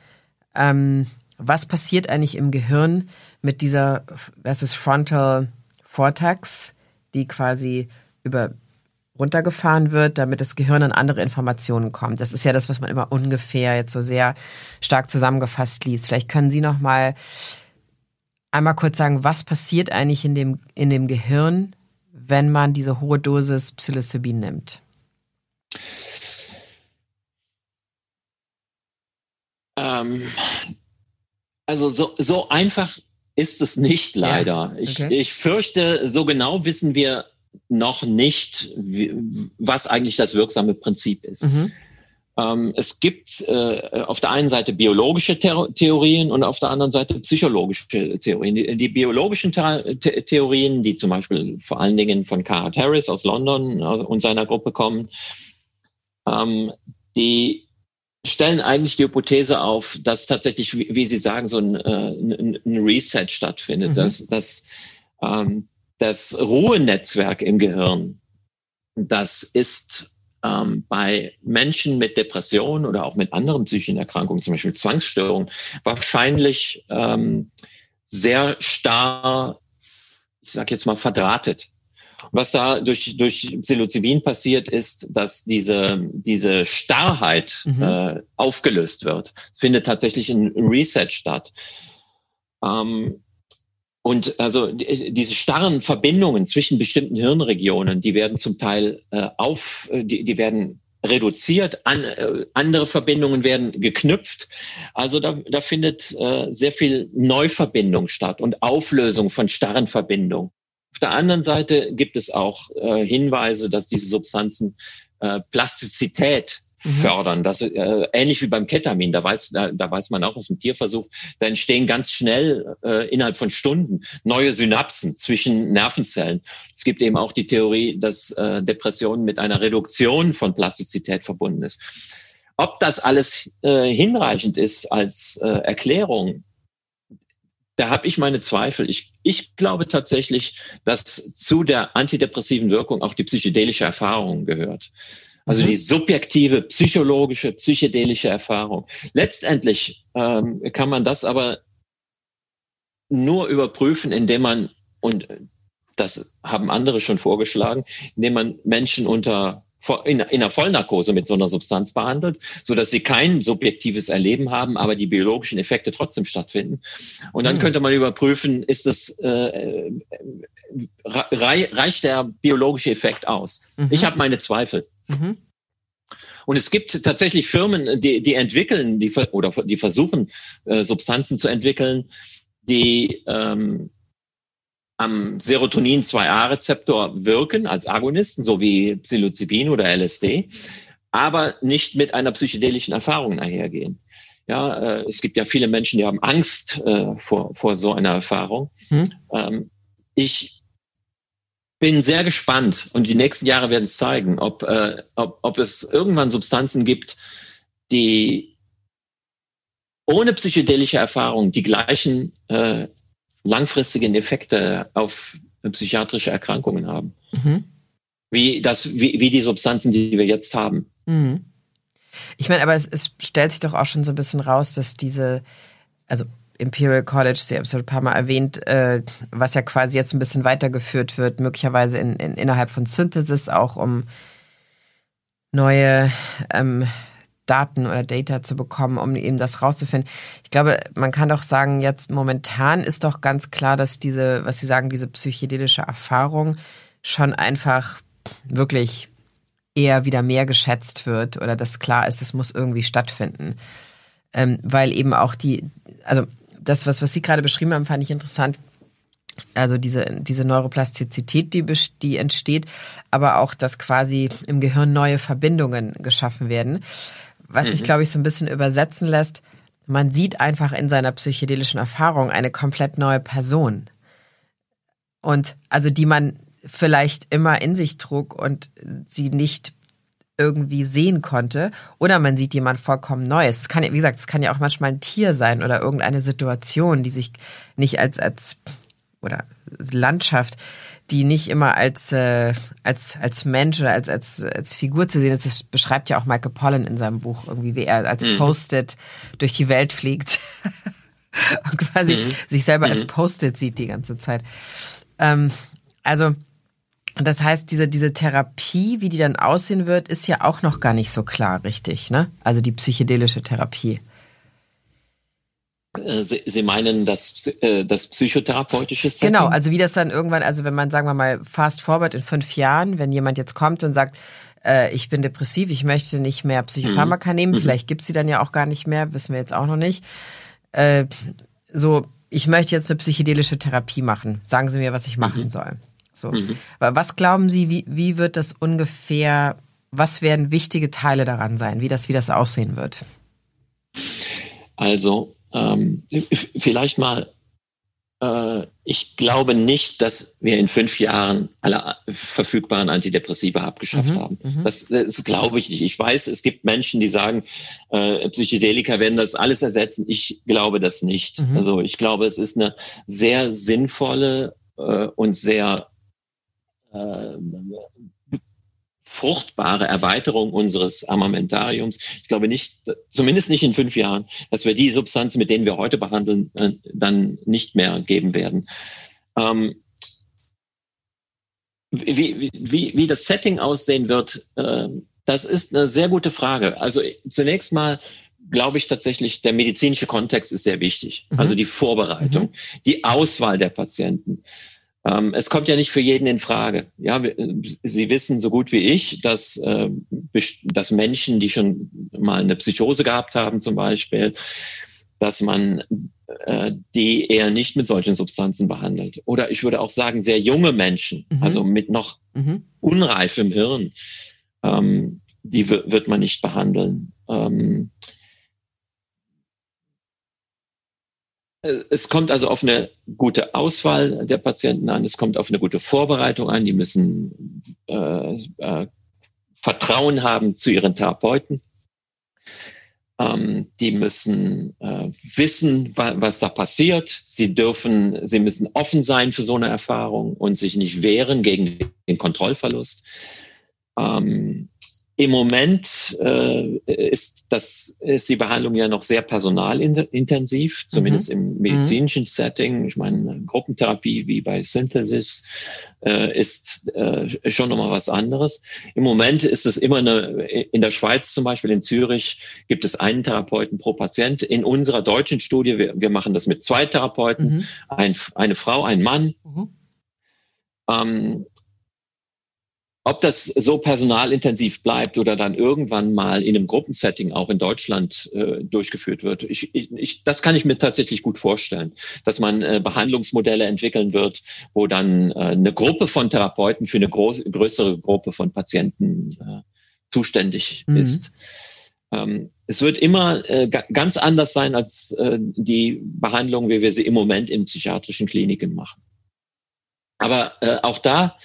ähm, was passiert eigentlich im Gehirn mit dieser, was ist Frontal Vortex, die quasi über runtergefahren wird, damit das Gehirn an andere Informationen kommt. Das ist ja das, was man immer ungefähr jetzt so sehr stark zusammengefasst liest. Vielleicht können Sie noch mal einmal kurz sagen, was passiert eigentlich in dem, in dem Gehirn, wenn man diese hohe Dosis Psilocybin nimmt? Ähm, also so, so einfach ist es nicht leider. Ja, okay. ich, ich fürchte, so genau wissen wir noch nicht, was eigentlich das wirksame Prinzip ist. Mhm. Ähm, es gibt äh, auf der einen Seite biologische Theorien und auf der anderen Seite psychologische Theorien. Die, die biologischen The Theorien, die zum Beispiel vor allen Dingen von Carl Harris aus London äh, und seiner Gruppe kommen, ähm, die stellen eigentlich die Hypothese auf, dass tatsächlich, wie, Sie sagen, so ein, äh, ein, ein Reset stattfindet, mhm. dass, dass ähm, das Ruhenetzwerk im Gehirn, das ist ähm, bei Menschen mit Depressionen oder auch mit anderen psychischen Erkrankungen, zum Beispiel Zwangsstörungen, wahrscheinlich ähm, sehr starr, ich sage jetzt mal, verdrahtet. Was da durch, durch Psilocybin passiert, ist, dass diese, diese Starrheit mhm. äh, aufgelöst wird. Es findet tatsächlich ein Reset statt. Ähm, und also diese starren Verbindungen zwischen bestimmten Hirnregionen, die werden zum Teil äh, auf, äh, die, die werden reduziert, an, äh, andere Verbindungen werden geknüpft. Also da, da findet äh, sehr viel Neuverbindung statt und Auflösung von starren Verbindungen. Auf der anderen Seite gibt es auch äh, Hinweise, dass diese Substanzen äh, Plastizität Mhm. fördern. Das äh, ähnlich wie beim Ketamin, da weiß, da, da weiß man auch aus dem Tierversuch, da entstehen ganz schnell äh, innerhalb von Stunden neue Synapsen zwischen Nervenzellen. Es gibt eben auch die Theorie, dass äh, Depression mit einer Reduktion von Plastizität verbunden ist. Ob das alles äh, hinreichend ist als äh, Erklärung, da habe ich meine Zweifel. Ich, ich glaube tatsächlich, dass zu der antidepressiven Wirkung auch die psychedelische Erfahrung gehört. Also mhm. die subjektive, psychologische, psychedelische Erfahrung. Letztendlich ähm, kann man das aber nur überprüfen, indem man, und das haben andere schon vorgeschlagen, indem man Menschen unter in, in einer Vollnarkose mit so einer Substanz behandelt, so dass sie kein subjektives Erleben haben, aber die biologischen Effekte trotzdem stattfinden. Und dann mhm. könnte man überprüfen, ist das äh, reicht der biologische Effekt aus? Mhm. Ich habe meine Zweifel. Mhm. Und es gibt tatsächlich Firmen, die, die entwickeln, die oder die versuchen, äh, Substanzen zu entwickeln, die ähm, am Serotonin-2A-Rezeptor wirken als Agonisten, so wie Psilocybin oder LSD, aber nicht mit einer psychedelischen Erfahrung einhergehen. Ja, äh, es gibt ja viele Menschen, die haben Angst äh, vor, vor so einer Erfahrung. Hm. Ähm, ich bin sehr gespannt und die nächsten Jahre werden es zeigen, ob, äh, ob, ob es irgendwann Substanzen gibt, die ohne psychedelische Erfahrung die gleichen äh, langfristigen Effekte auf psychiatrische Erkrankungen haben. Mhm. Wie, das, wie, wie die Substanzen, die wir jetzt haben. Mhm. Ich meine, aber es, es stellt sich doch auch schon so ein bisschen raus, dass diese, also Imperial College, Sie haben es ein paar Mal erwähnt, äh, was ja quasi jetzt ein bisschen weitergeführt wird, möglicherweise in, in, innerhalb von Synthesis auch, um neue ähm, Daten oder Data zu bekommen, um eben das rauszufinden. Ich glaube, man kann doch sagen, jetzt momentan ist doch ganz klar, dass diese, was Sie sagen, diese psychedelische Erfahrung schon einfach wirklich eher wieder mehr geschätzt wird oder dass klar ist, das muss irgendwie stattfinden. Ähm, weil eben auch die, also das, was, was Sie gerade beschrieben haben, fand ich interessant. Also diese, diese Neuroplastizität, die, die entsteht, aber auch, dass quasi im Gehirn neue Verbindungen geschaffen werden. Was mhm. sich, glaube ich, so ein bisschen übersetzen lässt, man sieht einfach in seiner psychedelischen Erfahrung eine komplett neue Person. Und also die man vielleicht immer in sich trug und sie nicht irgendwie sehen konnte. Oder man sieht jemand vollkommen Neues. Es kann, wie gesagt, es kann ja auch manchmal ein Tier sein oder irgendeine Situation, die sich nicht als, als oder Landschaft, die nicht immer als, äh, als, als Mensch oder als, als, als Figur zu sehen ist. Das beschreibt ja auch Michael Pollan in seinem Buch irgendwie, wie er als mhm. Post-it durch die Welt fliegt [laughs] und quasi mhm. sich selber mhm. als Post-it sieht die ganze Zeit. Ähm, also, das heißt, diese, diese Therapie, wie die dann aussehen wird, ist ja auch noch gar nicht so klar, richtig, ne? Also die psychedelische Therapie. Äh, Sie, Sie meinen das, äh, das psychotherapeutische Setting? Genau, also wie das dann irgendwann, also wenn man, sagen wir mal, fast forward in fünf Jahren, wenn jemand jetzt kommt und sagt, äh, ich bin depressiv, ich möchte nicht mehr Psychopharmaka mhm. nehmen, mhm. vielleicht gibt's sie dann ja auch gar nicht mehr, wissen wir jetzt auch noch nicht. Äh, so, ich möchte jetzt eine psychedelische Therapie machen. Sagen Sie mir, was ich machen mhm. soll. So. Mhm. Was glauben Sie, wie, wie wird das ungefähr, was werden wichtige Teile daran sein, wie das, wie das aussehen wird? Also, ähm, vielleicht mal, äh, ich glaube nicht, dass wir in fünf Jahren alle verfügbaren Antidepressiva abgeschafft mhm. haben. Mhm. Das, das glaube ich nicht. Ich weiß, es gibt Menschen, die sagen, äh, Psychedelika werden das alles ersetzen. Ich glaube das nicht. Mhm. Also ich glaube, es ist eine sehr sinnvolle äh, und sehr äh, fruchtbare Erweiterung unseres Armamentariums. Ich glaube nicht, zumindest nicht in fünf Jahren, dass wir die Substanzen, mit denen wir heute behandeln, äh, dann nicht mehr geben werden. Ähm, wie, wie, wie das Setting aussehen wird, äh, das ist eine sehr gute Frage. Also zunächst mal glaube ich tatsächlich, der medizinische Kontext ist sehr wichtig. Mhm. Also die Vorbereitung, mhm. die Auswahl der Patienten. Ähm, es kommt ja nicht für jeden in Frage. Ja, Sie wissen so gut wie ich, dass, äh, dass Menschen, die schon mal eine Psychose gehabt haben zum Beispiel, dass man äh, die eher nicht mit solchen Substanzen behandelt. Oder ich würde auch sagen, sehr junge Menschen, mhm. also mit noch mhm. unreifem Hirn, ähm, die wird man nicht behandeln. Ähm, Es kommt also auf eine gute Auswahl der Patienten an. Es kommt auf eine gute Vorbereitung an. Die müssen äh, äh, Vertrauen haben zu ihren Therapeuten. Ähm, die müssen äh, wissen, wa was da passiert. Sie dürfen, sie müssen offen sein für so eine Erfahrung und sich nicht wehren gegen den Kontrollverlust. Ähm, im Moment äh, ist, das, ist die Behandlung ja noch sehr personalintensiv, zumindest mhm. im medizinischen mhm. Setting. Ich meine, Gruppentherapie wie bei Synthesis äh, ist äh, schon nochmal was anderes. Im Moment ist es immer eine, in der Schweiz zum Beispiel, in Zürich, gibt es einen Therapeuten pro Patient. In unserer deutschen Studie, wir, wir machen das mit zwei Therapeuten, mhm. ein, eine Frau, ein Mann. Mhm. Ähm, ob das so personalintensiv bleibt oder dann irgendwann mal in einem Gruppensetting auch in Deutschland äh, durchgeführt wird, ich, ich, das kann ich mir tatsächlich gut vorstellen, dass man äh, Behandlungsmodelle entwickeln wird, wo dann äh, eine Gruppe von Therapeuten für eine groß, größere Gruppe von Patienten äh, zuständig mhm. ist. Ähm, es wird immer äh, ganz anders sein als äh, die Behandlung, wie wir sie im Moment in psychiatrischen Kliniken machen. Aber auch da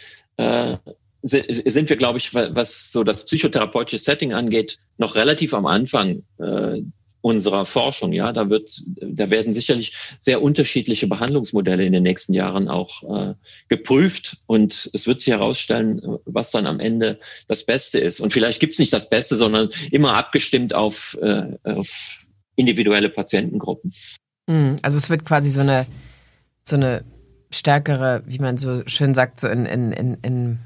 sind wir, glaube ich, was so das psychotherapeutische Setting angeht, noch relativ am Anfang. Äh, unserer Forschung. Ja, da wird, da werden sicherlich sehr unterschiedliche Behandlungsmodelle in den nächsten Jahren auch äh, geprüft und es wird sich herausstellen, was dann am Ende das Beste ist. Und vielleicht gibt es nicht das Beste, sondern immer abgestimmt auf, äh, auf individuelle Patientengruppen. Hm, also es wird quasi so eine so eine stärkere, wie man so schön sagt, so in, in, in, in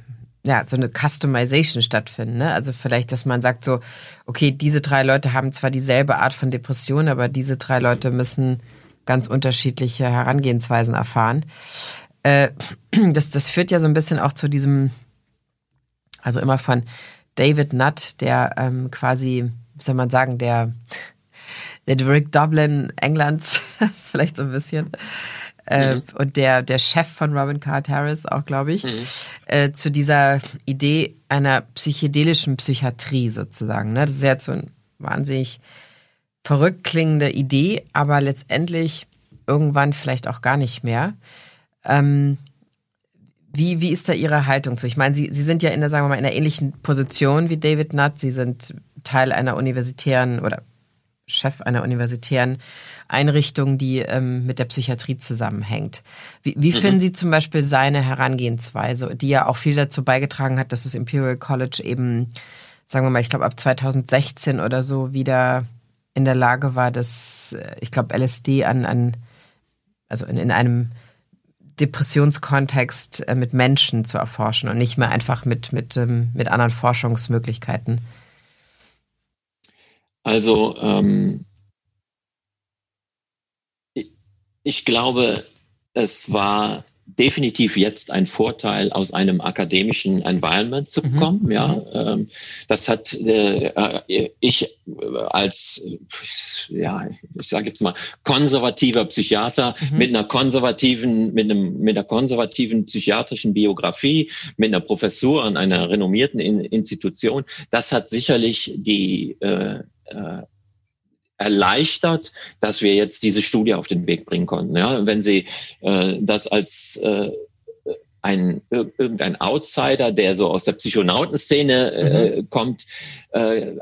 ja, so eine Customization stattfinden. Ne? Also vielleicht, dass man sagt so, okay, diese drei Leute haben zwar dieselbe Art von Depression, aber diese drei Leute müssen ganz unterschiedliche Herangehensweisen erfahren. Äh, [clears throat] das, das führt ja so ein bisschen auch zu diesem, also immer von David Nutt, der ähm, quasi, wie soll man sagen, der, der Rick Dublin Englands, [laughs] vielleicht so ein bisschen, äh, mhm. und der, der Chef von Robin Card Harris auch, glaube ich, mhm. äh, zu dieser Idee einer psychedelischen Psychiatrie sozusagen. Ne? Das ist jetzt so eine wahnsinnig verrückt klingende Idee, aber letztendlich irgendwann vielleicht auch gar nicht mehr. Ähm, wie, wie ist da Ihre Haltung zu? Ich meine, Sie, Sie sind ja in der, sagen wir mal, in einer ähnlichen Position wie David Nutt. Sie sind Teil einer universitären oder Chef einer universitären Einrichtung, die ähm, mit der Psychiatrie zusammenhängt. Wie, wie mhm. finden Sie zum Beispiel seine Herangehensweise, die ja auch viel dazu beigetragen hat, dass das Imperial College eben, sagen wir mal, ich glaube ab 2016 oder so wieder in der Lage war, das, äh, ich glaube, LSD an, an also in, in einem Depressionskontext äh, mit Menschen zu erforschen und nicht mehr einfach mit, mit, ähm, mit anderen Forschungsmöglichkeiten. Also ähm, ich glaube, es war definitiv jetzt ein Vorteil, aus einem akademischen Environment zu mhm. kommen. Mhm. Ja, ähm, das hat äh, äh ich als ja, ich sage jetzt mal konservativer Psychiater mhm. mit einer konservativen mit einem mit einer konservativen psychiatrischen Biografie, mit einer Professur an einer renommierten In Institution. Das hat sicherlich die äh, äh, erleichtert, dass wir jetzt diese Studie auf den Weg bringen konnten. Ja, wenn Sie äh, das als äh, ein irgendein Outsider, der so aus der Psychonautenszene äh, mhm. kommt, äh,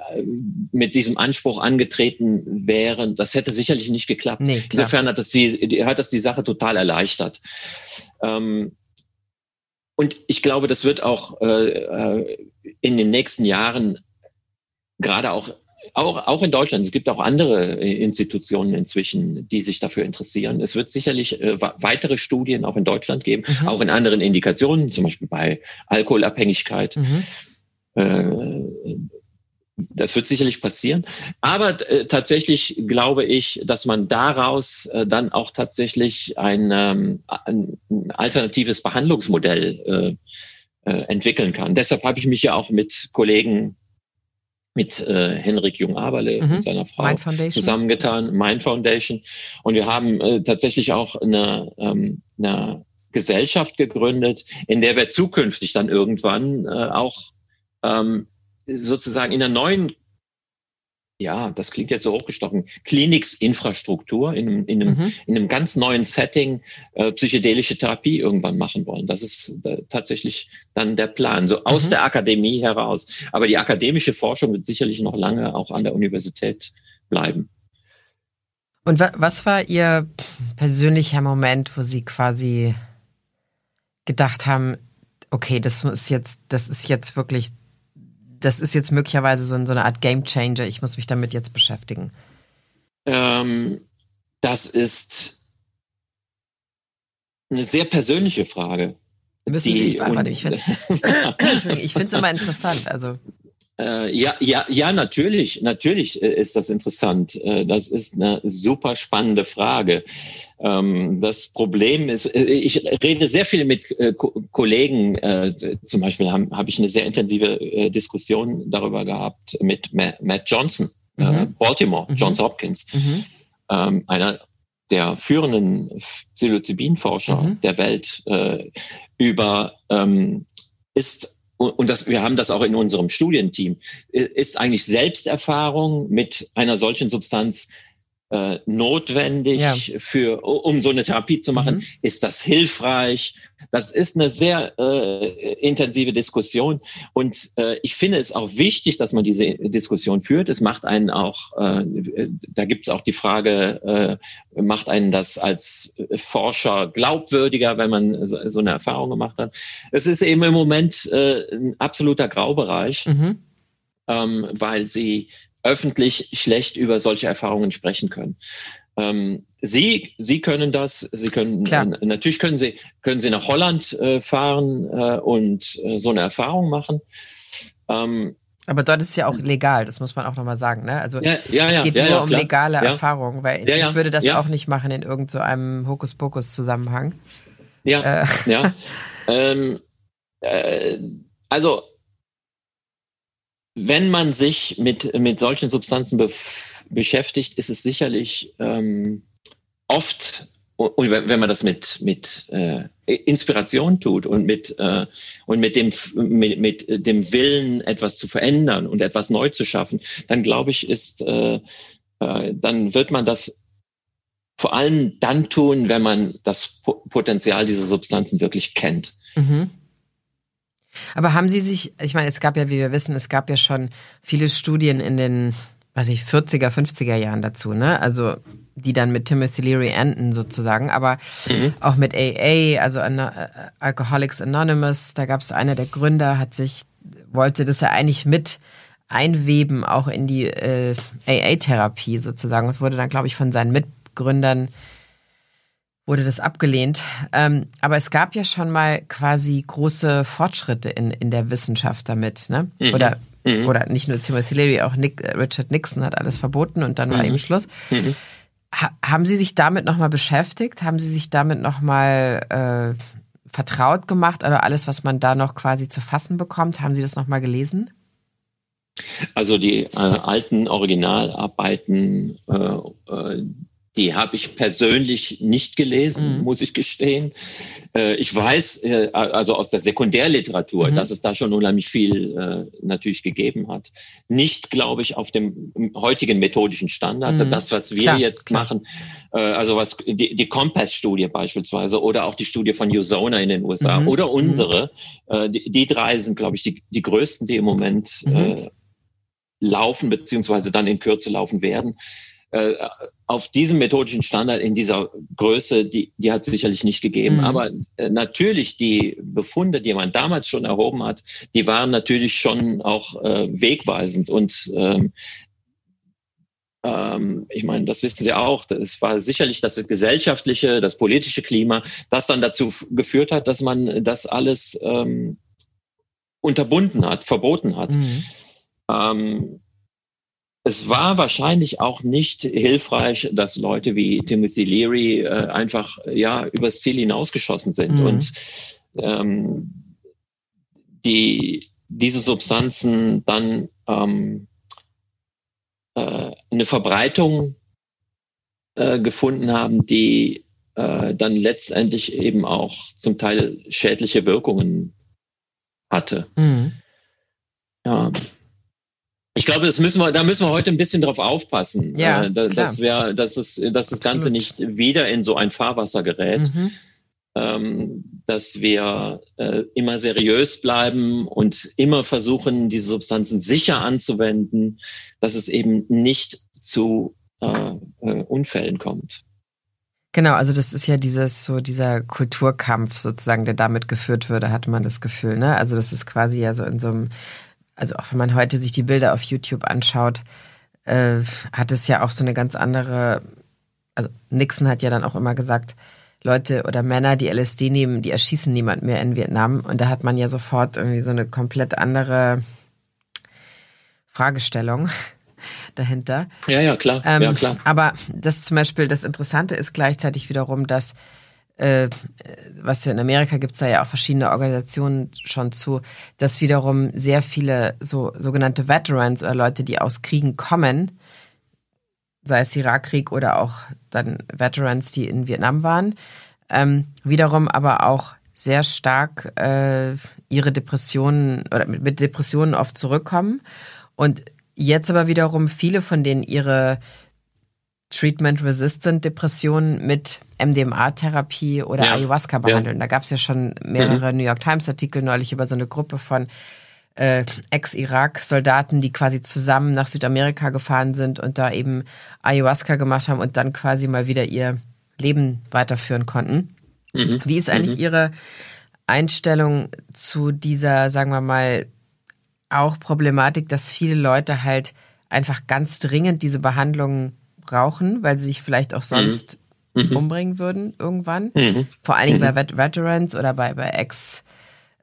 mit diesem Anspruch angetreten wären, das hätte sicherlich nicht geklappt. Nee, Insofern hat das die hat das die Sache total erleichtert. Ähm, und ich glaube, das wird auch äh, äh in den nächsten Jahren gerade auch auch, auch in Deutschland. Es gibt auch andere äh, Institutionen inzwischen, die sich dafür interessieren. Es wird sicherlich äh, weitere Studien auch in Deutschland geben, mhm. auch in anderen Indikationen, zum Beispiel bei Alkoholabhängigkeit. Mhm. Äh, das wird sicherlich passieren. Aber äh, tatsächlich glaube ich, dass man daraus äh, dann auch tatsächlich ein, ähm, ein alternatives Behandlungsmodell äh, entwickeln kann. Deshalb habe ich mich ja auch mit Kollegen mit äh, Henrik Jung-Aberle mhm. und seiner Frau zusammengetan, Mind Foundation. Und wir haben äh, tatsächlich auch eine, ähm, eine Gesellschaft gegründet, in der wir zukünftig dann irgendwann äh, auch ähm, sozusagen in einer neuen ja, das klingt jetzt so hochgestochen, Kliniksinfrastruktur in einem, in einem, mhm. in einem ganz neuen Setting äh, psychedelische Therapie irgendwann machen wollen. Das ist äh, tatsächlich dann der Plan, so aus mhm. der Akademie heraus. Aber die akademische Forschung wird sicherlich noch lange auch an der Universität bleiben. Und wa was war Ihr persönlicher Moment, wo Sie quasi gedacht haben, okay, das ist jetzt, das ist jetzt wirklich das ist jetzt möglicherweise so, so eine Art Game Changer. Ich muss mich damit jetzt beschäftigen. Ähm, das ist eine sehr persönliche Frage. Müssen Sie nicht beantworten. Ich finde [laughs] es immer interessant. Also. Äh, ja, ja, ja, natürlich, natürlich äh, ist das interessant. Äh, das ist eine super spannende Frage. Ähm, das Problem ist, ich rede sehr viel mit Kollegen. Zum Beispiel habe hab ich eine sehr intensive Diskussion darüber gehabt mit Matt Johnson, mhm. Baltimore, mhm. Johns Hopkins, mhm. Ähm, einer der führenden Psilocybin-Forscher mhm. der Welt über ähm, ist und das, wir haben das auch in unserem Studienteam, ist eigentlich Selbsterfahrung mit einer solchen Substanz äh, notwendig ja. für, um so eine Therapie zu machen? Mhm. Ist das hilfreich? Das ist eine sehr äh, intensive Diskussion und äh, ich finde es auch wichtig, dass man diese Diskussion führt. Es macht einen auch, äh, da gibt es auch die Frage, äh, macht einen das als Forscher glaubwürdiger, wenn man so, so eine Erfahrung gemacht hat. Es ist eben im Moment äh, ein absoluter Graubereich, mhm. ähm, weil sie öffentlich schlecht über solche Erfahrungen sprechen können. Ähm, Sie, Sie können das. Sie können Klar. äh, natürlich können Sie können Sie nach Holland äh, fahren äh, und äh, so eine Erfahrung machen. Ähm, aber dort ist es ja auch legal, das muss man auch nochmal sagen. Ne? Also ja, ja, es geht ja, nur um klar. legale Erfahrungen, weil ich würde das auch nicht machen in irgendeinem so Hokuspokus-Zusammenhang. Ja, äh. ja. [laughs] ähm, äh, also wenn man sich mit, mit solchen Substanzen beschäftigt, ist es sicherlich ähm, oft, und wenn man das mit, mit äh, Inspiration tut und mit, äh, und mit, dem, mit, mit dem Willen, etwas zu verändern und etwas neu zu schaffen, dann glaube ich, ist, äh, äh, dann wird man das vor allem dann tun, wenn man das Potenzial dieser Substanzen wirklich kennt. Mhm. Aber haben Sie sich, ich meine, es gab ja, wie wir wissen, es gab ja schon viele Studien in den, weiß ich, 40er, 50er Jahren dazu, ne? Also die dann mit Timothy Leary enden sozusagen, aber mhm. auch mit AA, also Alcoholics Anonymous, da gab es einer der Gründer, hat sich, wollte das ja eigentlich mit einweben, auch in die äh, AA-Therapie sozusagen und wurde dann, glaube ich, von seinen Mitgründern wurde das abgelehnt. Ähm, aber es gab ja schon mal quasi große Fortschritte in, in der Wissenschaft damit, ne? Mhm. Oder, mhm. oder nicht nur Timothy Leary, auch Nick, äh, Richard Nixon hat alles verboten und dann mhm. war eben Schluss. Mhm. Ha, haben Sie sich damit nochmal beschäftigt? Haben Sie sich damit nochmal äh, vertraut gemacht? Oder alles, was man da noch quasi zu fassen bekommt, haben Sie das nochmal gelesen? Also die äh, alten Originalarbeiten, äh, äh die habe ich persönlich nicht gelesen, mhm. muss ich gestehen. Äh, ich weiß, äh, also aus der Sekundärliteratur, mhm. dass es da schon unheimlich viel äh, natürlich gegeben hat. Nicht, glaube ich, auf dem heutigen methodischen Standard. Mhm. Das, was wir klar, jetzt klar. machen, also was die, die Compass-Studie beispielsweise oder auch die Studie von Usona in den USA mhm. oder unsere, mhm. die, die, drei sind, glaube ich, die, die größten, die im Moment mhm. laufen beziehungsweise dann in Kürze laufen werden äh, auf diesem methodischen Standard in dieser Größe, die, die hat es sicherlich nicht gegeben. Mhm. Aber äh, natürlich die Befunde, die man damals schon erhoben hat, die waren natürlich schon auch äh, wegweisend. Und ähm, ähm, ich meine, das wissen Sie auch, es war sicherlich das gesellschaftliche, das politische Klima, das dann dazu geführt hat, dass man das alles ähm, unterbunden hat, verboten hat. Mhm. Ähm, es war wahrscheinlich auch nicht hilfreich, dass Leute wie Timothy Leary äh, einfach ja übers Ziel hinausgeschossen sind mhm. und ähm, die diese Substanzen dann ähm, äh, eine Verbreitung äh, gefunden haben, die äh, dann letztendlich eben auch zum Teil schädliche Wirkungen hatte. Mhm. Ja. Ich glaube, das müssen wir, da müssen wir heute ein bisschen drauf aufpassen, ja, äh, dass, wir, dass, es, dass das Ganze nicht wieder in so ein Fahrwasser gerät, mhm. ähm, dass wir äh, immer seriös bleiben und immer versuchen, diese Substanzen sicher anzuwenden, dass es eben nicht zu äh, äh, Unfällen kommt. Genau, also das ist ja dieses so dieser Kulturkampf sozusagen, der damit geführt würde, hatte man das Gefühl, ne? Also das ist quasi ja so in so einem also auch wenn man heute sich die Bilder auf YouTube anschaut, äh, hat es ja auch so eine ganz andere, also Nixon hat ja dann auch immer gesagt, Leute oder Männer, die LSD nehmen, die erschießen niemand mehr in Vietnam. Und da hat man ja sofort irgendwie so eine komplett andere Fragestellung [laughs] dahinter. Ja, ja, klar. Ähm, ja, klar. Aber das zum Beispiel, das Interessante ist gleichzeitig wiederum, dass äh, was in Amerika gibt es da ja auch verschiedene Organisationen schon zu, dass wiederum sehr viele so sogenannte Veterans oder Leute, die aus Kriegen kommen, sei es Irakkrieg oder auch dann Veterans, die in Vietnam waren, ähm, wiederum aber auch sehr stark äh, ihre Depressionen oder mit, mit Depressionen oft zurückkommen. Und jetzt aber wiederum viele von denen ihre Treatment-Resistant Depressionen mit MDMA-Therapie oder ja. Ayahuasca behandeln. Ja. Da gab es ja schon mehrere mhm. New York Times-Artikel neulich über so eine Gruppe von äh, Ex-Irak-Soldaten, die quasi zusammen nach Südamerika gefahren sind und da eben Ayahuasca gemacht haben und dann quasi mal wieder ihr Leben weiterführen konnten. Mhm. Wie ist eigentlich mhm. Ihre Einstellung zu dieser, sagen wir mal, auch Problematik, dass viele Leute halt einfach ganz dringend diese Behandlungen brauchen, weil sie sich vielleicht auch sonst mhm. mhm. umbringen würden irgendwann. Mhm. Vor allen Dingen bei mhm. Vet Veterans oder bei, bei Ex-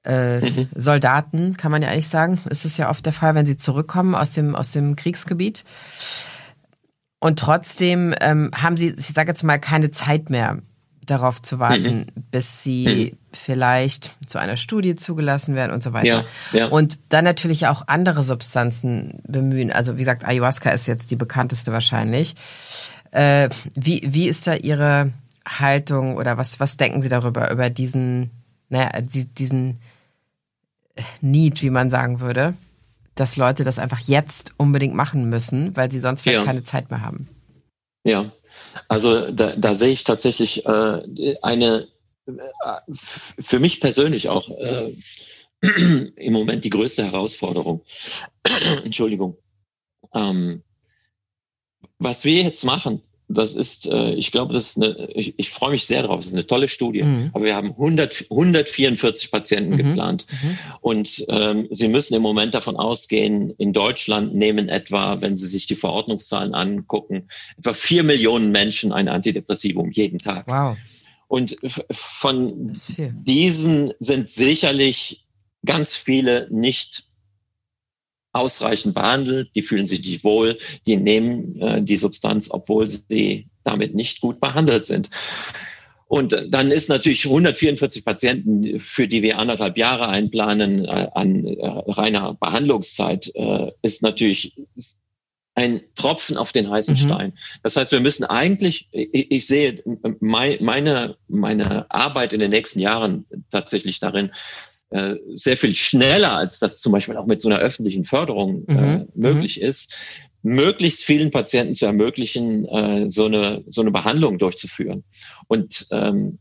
äh, mhm. Soldaten, kann man ja eigentlich sagen, ist es ja oft der Fall, wenn sie zurückkommen aus dem, aus dem Kriegsgebiet. Und trotzdem ähm, haben sie, ich sage jetzt mal, keine Zeit mehr darauf zu warten, mhm. bis sie mhm. vielleicht zu einer Studie zugelassen werden und so weiter. Ja, ja. Und dann natürlich auch andere Substanzen bemühen. Also wie gesagt, Ayahuasca ist jetzt die bekannteste wahrscheinlich. Äh, wie, wie ist da Ihre Haltung oder was, was denken Sie darüber, über diesen, naja, diesen Need, wie man sagen würde, dass Leute das einfach jetzt unbedingt machen müssen, weil sie sonst vielleicht ja. keine Zeit mehr haben? Ja, also da, da sehe ich tatsächlich äh, eine, äh, für mich persönlich auch äh, [clears throat] im Moment die größte Herausforderung. [clears throat] Entschuldigung. Ähm, was wir jetzt machen, das ist, äh, ich glaube, das ist eine, ich, ich freue mich sehr drauf. Das ist eine tolle Studie. Mhm. Aber wir haben 100, 144 Patienten mhm. geplant. Mhm. Und ähm, Sie müssen im Moment davon ausgehen, in Deutschland nehmen etwa, wenn Sie sich die Verordnungszahlen angucken, etwa vier Millionen Menschen ein Antidepressivum jeden Tag. Wow. Und von diesen sind sicherlich ganz viele nicht ausreichend behandelt, die fühlen sich nicht wohl, die nehmen äh, die Substanz, obwohl sie damit nicht gut behandelt sind. Und dann ist natürlich 144 Patienten, für die wir anderthalb Jahre einplanen äh, an äh, reiner Behandlungszeit, äh, ist natürlich ein Tropfen auf den heißen mhm. Stein. Das heißt, wir müssen eigentlich, ich, ich sehe meine, meine Arbeit in den nächsten Jahren tatsächlich darin, äh, sehr viel schneller, als das zum Beispiel auch mit so einer öffentlichen Förderung äh, mhm. möglich mhm. ist, möglichst vielen Patienten zu ermöglichen, äh, so, eine, so eine Behandlung durchzuführen. Und ähm,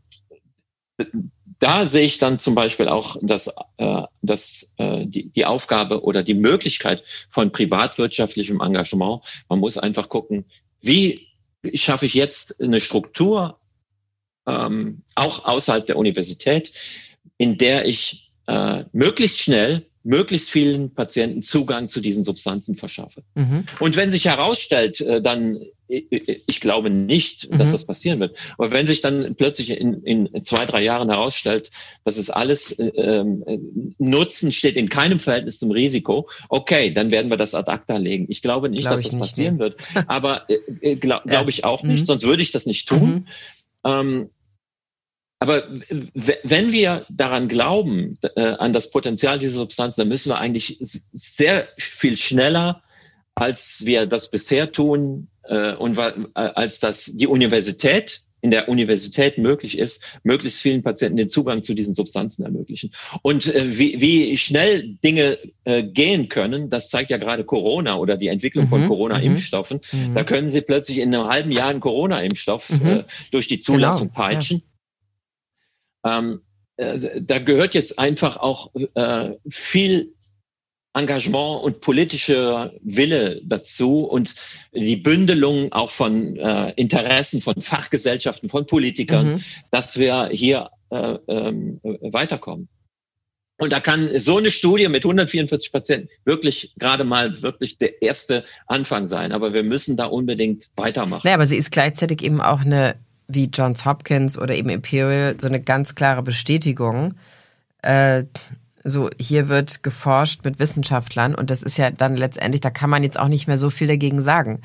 da sehe ich dann zum Beispiel auch dass, äh, dass äh, die, die Aufgabe oder die Möglichkeit von privatwirtschaftlichem Engagement. Man muss einfach gucken, wie schaffe ich jetzt eine Struktur, ähm, auch außerhalb der Universität, in der ich äh, möglichst schnell möglichst vielen Patienten Zugang zu diesen Substanzen verschaffe. Mhm. Und wenn sich herausstellt, äh, dann, ich glaube nicht, dass mhm. das passieren wird, aber wenn sich dann plötzlich in, in zwei, drei Jahren herausstellt, dass es alles äh, ähm, Nutzen steht in keinem Verhältnis zum Risiko, okay, dann werden wir das ad acta legen. Ich glaube nicht, glaub dass das nicht, passieren nee. wird, [laughs] aber äh, glaube glaub ich auch nicht, mhm. sonst würde ich das nicht tun. Mhm. Ähm, aber wenn wir daran glauben, äh, an das Potenzial dieser Substanzen, dann müssen wir eigentlich sehr viel schneller, als wir das bisher tun äh, und äh, als das die Universität in der Universität möglich ist, möglichst vielen Patienten den Zugang zu diesen Substanzen ermöglichen. Und äh, wie, wie schnell Dinge äh, gehen können, das zeigt ja gerade Corona oder die Entwicklung mhm, von Corona-Impfstoffen. Mhm. Da können Sie plötzlich in einem halben Jahr einen Corona-Impfstoff mhm. äh, durch die Zulassung genau, peitschen. Ja. Ähm, äh, da gehört jetzt einfach auch äh, viel Engagement und politischer Wille dazu und die Bündelung auch von äh, Interessen von Fachgesellschaften, von Politikern, mhm. dass wir hier äh, ähm, weiterkommen. Und da kann so eine Studie mit 144 Patienten wirklich gerade mal wirklich der erste Anfang sein. Aber wir müssen da unbedingt weitermachen. Naja, aber sie ist gleichzeitig eben auch eine wie Johns Hopkins oder eben Imperial so eine ganz klare Bestätigung. Äh, so, hier wird geforscht mit Wissenschaftlern und das ist ja dann letztendlich, da kann man jetzt auch nicht mehr so viel dagegen sagen.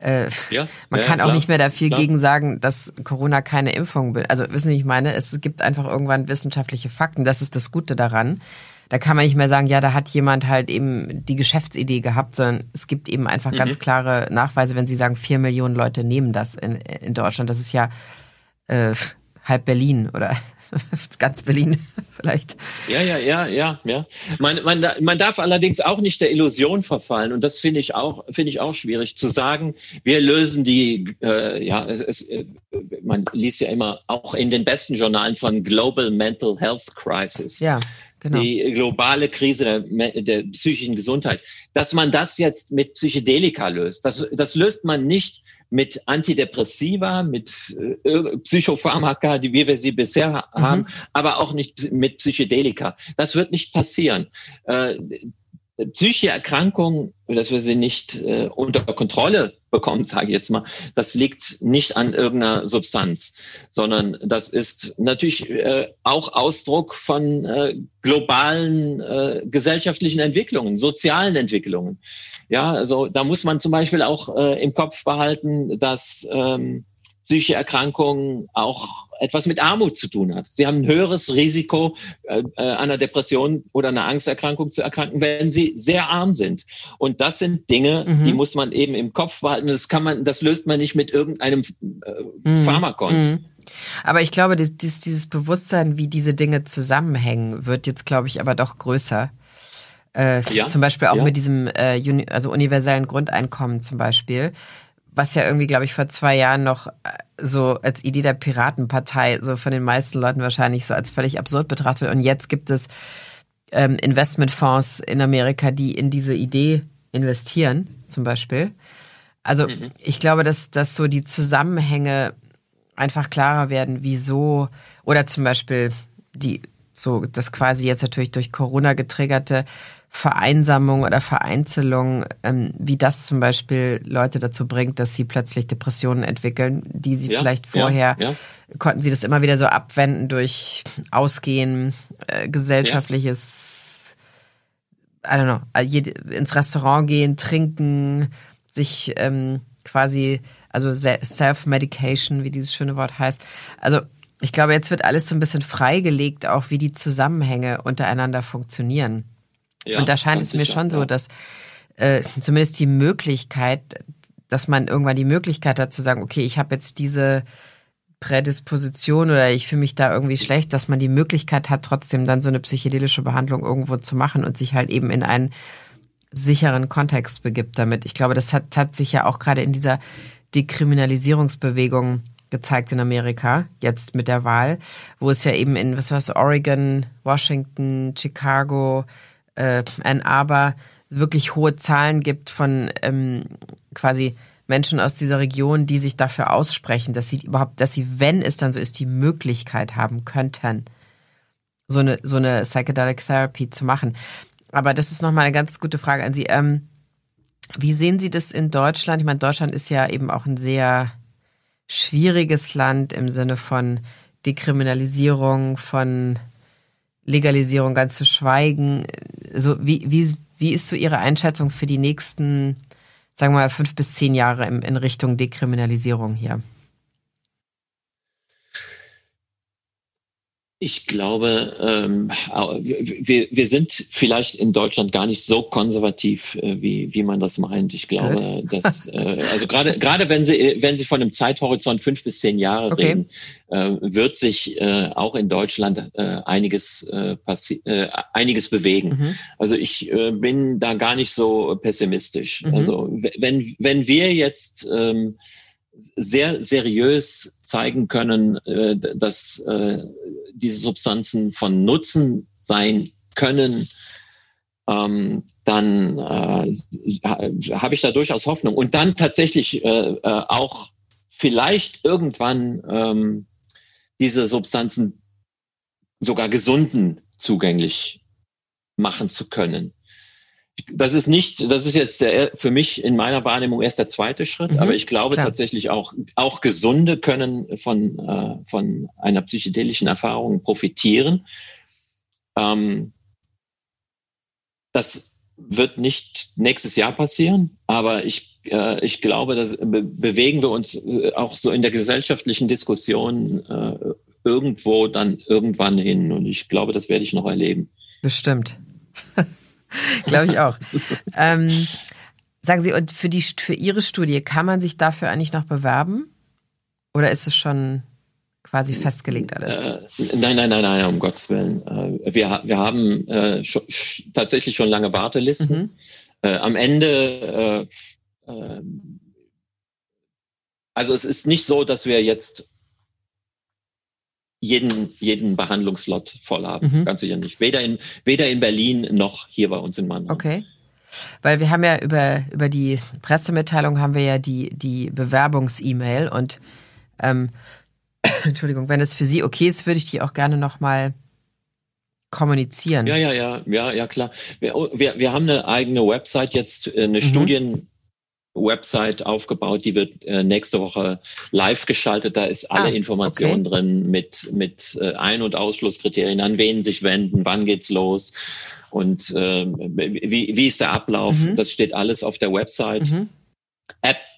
Äh, ja, [laughs] man ja, kann klar, auch nicht mehr da viel klar. gegen sagen, dass Corona keine Impfung will. Also wissen Sie, wie ich meine? Es gibt einfach irgendwann wissenschaftliche Fakten. Das ist das Gute daran da kann man nicht mehr sagen, ja, da hat jemand halt eben die Geschäftsidee gehabt, sondern es gibt eben einfach mhm. ganz klare Nachweise, wenn Sie sagen, vier Millionen Leute nehmen das in, in Deutschland. Das ist ja äh, halb Berlin oder [laughs] Ganz Berlin [laughs] vielleicht. Ja, ja, ja, ja, ja. Man, man, man darf allerdings auch nicht der Illusion verfallen und das finde ich auch finde ich auch schwierig zu sagen. Wir lösen die, äh, ja, es, äh, man liest ja immer auch in den besten Journalen von Global Mental Health Crisis. Ja. Genau. Die globale Krise der, der psychischen Gesundheit. Dass man das jetzt mit Psychedelika löst, das, das löst man nicht mit Antidepressiva, mit äh, Psychopharmaka, die wir sie bisher mhm. haben, aber auch nicht mit Psychedelika. Das wird nicht passieren. Äh, psychische Erkrankungen, dass wir sie nicht äh, unter Kontrolle bekommen, [laughs] sage ich jetzt mal, das liegt nicht an irgendeiner Substanz, sondern das ist natürlich äh, auch Ausdruck von äh, globalen äh, gesellschaftlichen Entwicklungen, sozialen Entwicklungen. Ja, also da muss man zum Beispiel auch äh, im Kopf behalten, dass ähm, psychische Erkrankungen auch etwas mit Armut zu tun hat. Sie haben ein höheres Risiko, äh, äh, einer Depression oder einer Angsterkrankung zu erkranken, wenn sie sehr arm sind. Und das sind Dinge, mhm. die muss man eben im Kopf behalten. Das kann man, das löst man nicht mit irgendeinem äh, mhm. Pharmakon. Mhm. Aber ich glaube, dieses, dieses Bewusstsein, wie diese Dinge zusammenhängen, wird jetzt, glaube ich, aber doch größer. Äh, ja, zum Beispiel auch ja. mit diesem äh, also universellen Grundeinkommen zum Beispiel was ja irgendwie, glaube ich, vor zwei Jahren noch äh, so als Idee der Piratenpartei so von den meisten Leuten wahrscheinlich so als völlig absurd betrachtet wird. Und jetzt gibt es ähm, Investmentfonds in Amerika, die in diese Idee investieren, zum Beispiel. Also mhm. ich glaube, dass, dass so die Zusammenhänge einfach klarer werden, wieso oder zum Beispiel die so das quasi jetzt natürlich durch Corona getriggerte Vereinsamung oder Vereinzelung, ähm, wie das zum Beispiel Leute dazu bringt, dass sie plötzlich Depressionen entwickeln, die sie ja, vielleicht vorher ja, ja. konnten sie das immer wieder so abwenden durch Ausgehen, äh, gesellschaftliches, I don't know, äh, ins Restaurant gehen, trinken, sich ähm, quasi, also Self-Medication, wie dieses schöne Wort heißt. Also ich glaube, jetzt wird alles so ein bisschen freigelegt, auch wie die Zusammenhänge untereinander funktionieren. Ja, und da scheint es mir sicher, schon so, dass äh, zumindest die Möglichkeit, dass man irgendwann die Möglichkeit hat zu sagen, okay, ich habe jetzt diese Prädisposition oder ich fühle mich da irgendwie schlecht, dass man die Möglichkeit hat, trotzdem dann so eine psychedelische Behandlung irgendwo zu machen und sich halt eben in einen sicheren Kontext begibt damit. Ich glaube, das hat, hat sich ja auch gerade in dieser Dekriminalisierungsbewegung gezeigt in Amerika, jetzt mit der Wahl, wo es ja eben in, was war Oregon, Washington, Chicago, äh, Ann Arbor wirklich hohe Zahlen gibt von ähm, quasi Menschen aus dieser Region, die sich dafür aussprechen, dass sie überhaupt, dass sie, wenn es dann so ist, die Möglichkeit haben könnten, so eine, so eine Psychedelic Therapy zu machen. Aber das ist nochmal eine ganz gute Frage an Sie. Ähm, wie sehen Sie das in Deutschland? Ich meine, Deutschland ist ja eben auch ein sehr schwieriges Land im Sinne von Dekriminalisierung, von Legalisierung ganz zu schweigen. So, wie, wie, wie ist so Ihre Einschätzung für die nächsten, sagen wir mal, fünf bis zehn Jahre in, in Richtung Dekriminalisierung hier? Ich glaube, ähm, wir, wir sind vielleicht in Deutschland gar nicht so konservativ, äh, wie, wie man das meint. Ich glaube, [laughs] dass äh, also gerade gerade wenn Sie wenn Sie von einem Zeithorizont fünf bis zehn Jahre okay. reden, äh, wird sich äh, auch in Deutschland äh, einiges äh, passi äh, einiges bewegen. Mhm. Also ich äh, bin da gar nicht so pessimistisch. Mhm. Also wenn wenn wir jetzt ähm, sehr seriös zeigen können, äh, dass äh, diese Substanzen von Nutzen sein können, ähm, dann äh, habe ich da durchaus Hoffnung. Und dann tatsächlich auch vielleicht irgendwann ähm, diese Substanzen sogar gesunden zugänglich machen zu können das ist nicht, das ist jetzt der, für mich in meiner Wahrnehmung erst der zweite Schritt, mhm, aber ich glaube klar. tatsächlich auch, auch Gesunde können von, äh, von einer psychedelischen Erfahrung profitieren. Ähm, das wird nicht nächstes Jahr passieren, aber ich, äh, ich glaube, dass be bewegen wir uns äh, auch so in der gesellschaftlichen Diskussion äh, irgendwo dann irgendwann hin und ich glaube, das werde ich noch erleben. Bestimmt. [laughs] Glaube ich auch. ähm, sagen Sie, und für, die, für Ihre Studie, kann man sich dafür eigentlich noch bewerben? Oder ist es schon quasi festgelegt alles? Äh, nein, nein, nein, nein, um Gottes Willen. Äh, wir, wir haben äh, sch tatsächlich schon lange Wartelisten. Mhm. Äh, am Ende, äh, äh, also es ist nicht so, dass wir jetzt jeden, jeden Behandlungslot voll haben. Mhm. Ganz sicher nicht. Weder in, weder in Berlin noch hier bei uns in Mannheim. Okay. Weil wir haben ja über, über die Pressemitteilung haben wir ja die, die Bewerbungs-E-Mail und ähm, [coughs] Entschuldigung, wenn es für Sie okay ist, würde ich die auch gerne nochmal kommunizieren. Ja, ja, ja, ja, ja, klar. Wir, wir, wir haben eine eigene Website jetzt, äh, eine mhm. Studien, Website aufgebaut, die wird äh, nächste Woche live geschaltet. Da ist alle ah, Informationen okay. drin mit, mit äh, Ein- und Ausschlusskriterien, an wen sich wenden, wann geht's los und äh, wie, wie ist der Ablauf. Mhm. Das steht alles auf der Website. Mhm.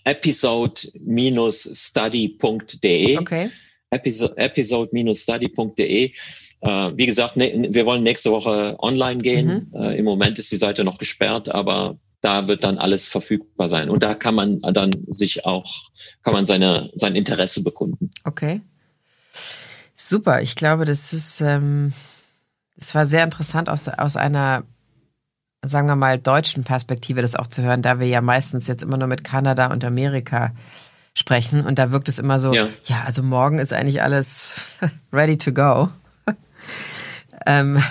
episode-study.de. Okay. Episode-study.de. Äh, wie gesagt, ne, wir wollen nächste Woche online gehen. Mhm. Äh, Im Moment ist die Seite noch gesperrt, aber da wird dann alles verfügbar sein. Und da kann man dann sich auch, kann man seine, sein Interesse bekunden. Okay. Super. Ich glaube, das ist, ähm, es war sehr interessant aus, aus einer, sagen wir mal, deutschen Perspektive das auch zu hören, da wir ja meistens jetzt immer nur mit Kanada und Amerika sprechen. Und da wirkt es immer so, ja, ja also morgen ist eigentlich alles [laughs] ready to go. [laughs] ähm,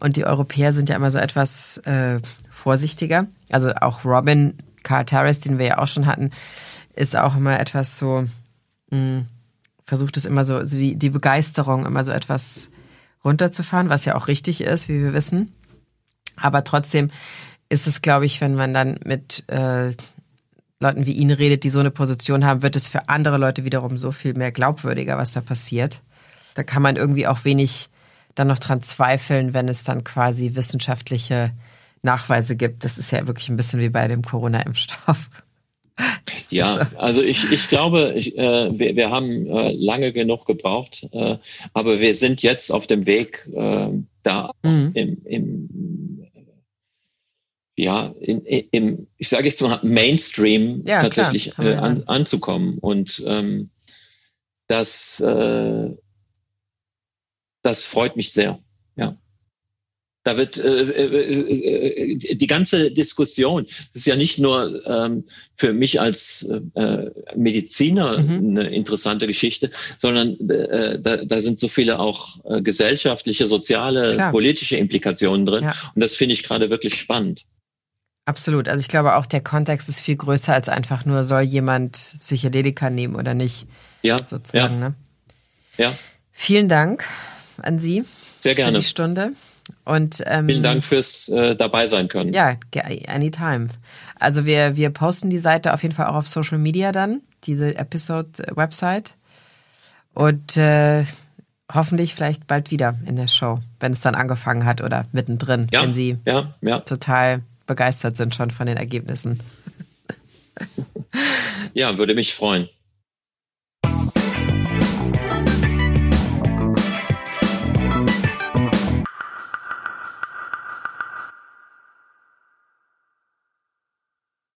und die Europäer sind ja immer so etwas äh, vorsichtiger. Also auch Robin Cartaris, den wir ja auch schon hatten, ist auch immer etwas so, mh, hm, versucht es immer so, also die, die Begeisterung immer so etwas runterzufahren, was ja auch richtig ist, wie wir wissen. Aber trotzdem ist es, glaube ich, wenn man dann mit äh, Leuten wie Ihnen redet, die so eine Position haben, wird es für andere Leute wiederum so viel mehr glaubwürdiger, was da passiert. Da kann man irgendwie auch wenig dann noch dran zweifeln, wenn es dann quasi wissenschaftliche Nachweise gibt. Das ist ja wirklich ein bisschen wie bei dem Corona-Impfstoff. Ja, [laughs] also, ich, ich glaube, ich, äh, wir, wir haben äh, lange genug gebraucht, äh, aber wir sind jetzt auf dem Weg, äh, da mhm. im, im ja, in, im, ich sage jetzt mal, Mainstream ja, tatsächlich äh, an, anzukommen. Und ähm, das, äh, das freut mich sehr. Da wird äh, äh, äh, die ganze Diskussion, das ist ja nicht nur ähm, für mich als äh, Mediziner mhm. eine interessante Geschichte, sondern äh, da, da sind so viele auch äh, gesellschaftliche, soziale, Klar. politische Implikationen drin. Ja. Und das finde ich gerade wirklich spannend. Absolut. Also ich glaube auch der Kontext ist viel größer als einfach nur, soll jemand Psychedelika nehmen oder nicht. Ja. Sozusagen. Ja. Ne? ja. Vielen Dank an Sie. Sehr gerne. Für die Stunde. Und, ähm, Vielen Dank fürs äh, dabei sein können. Ja, anytime. Also wir, wir posten die Seite auf jeden Fall auch auf Social Media dann, diese Episode-Website. Und äh, hoffentlich vielleicht bald wieder in der Show, wenn es dann angefangen hat oder mittendrin, ja, wenn Sie ja, ja. total begeistert sind schon von den Ergebnissen. ja, würde mich freuen.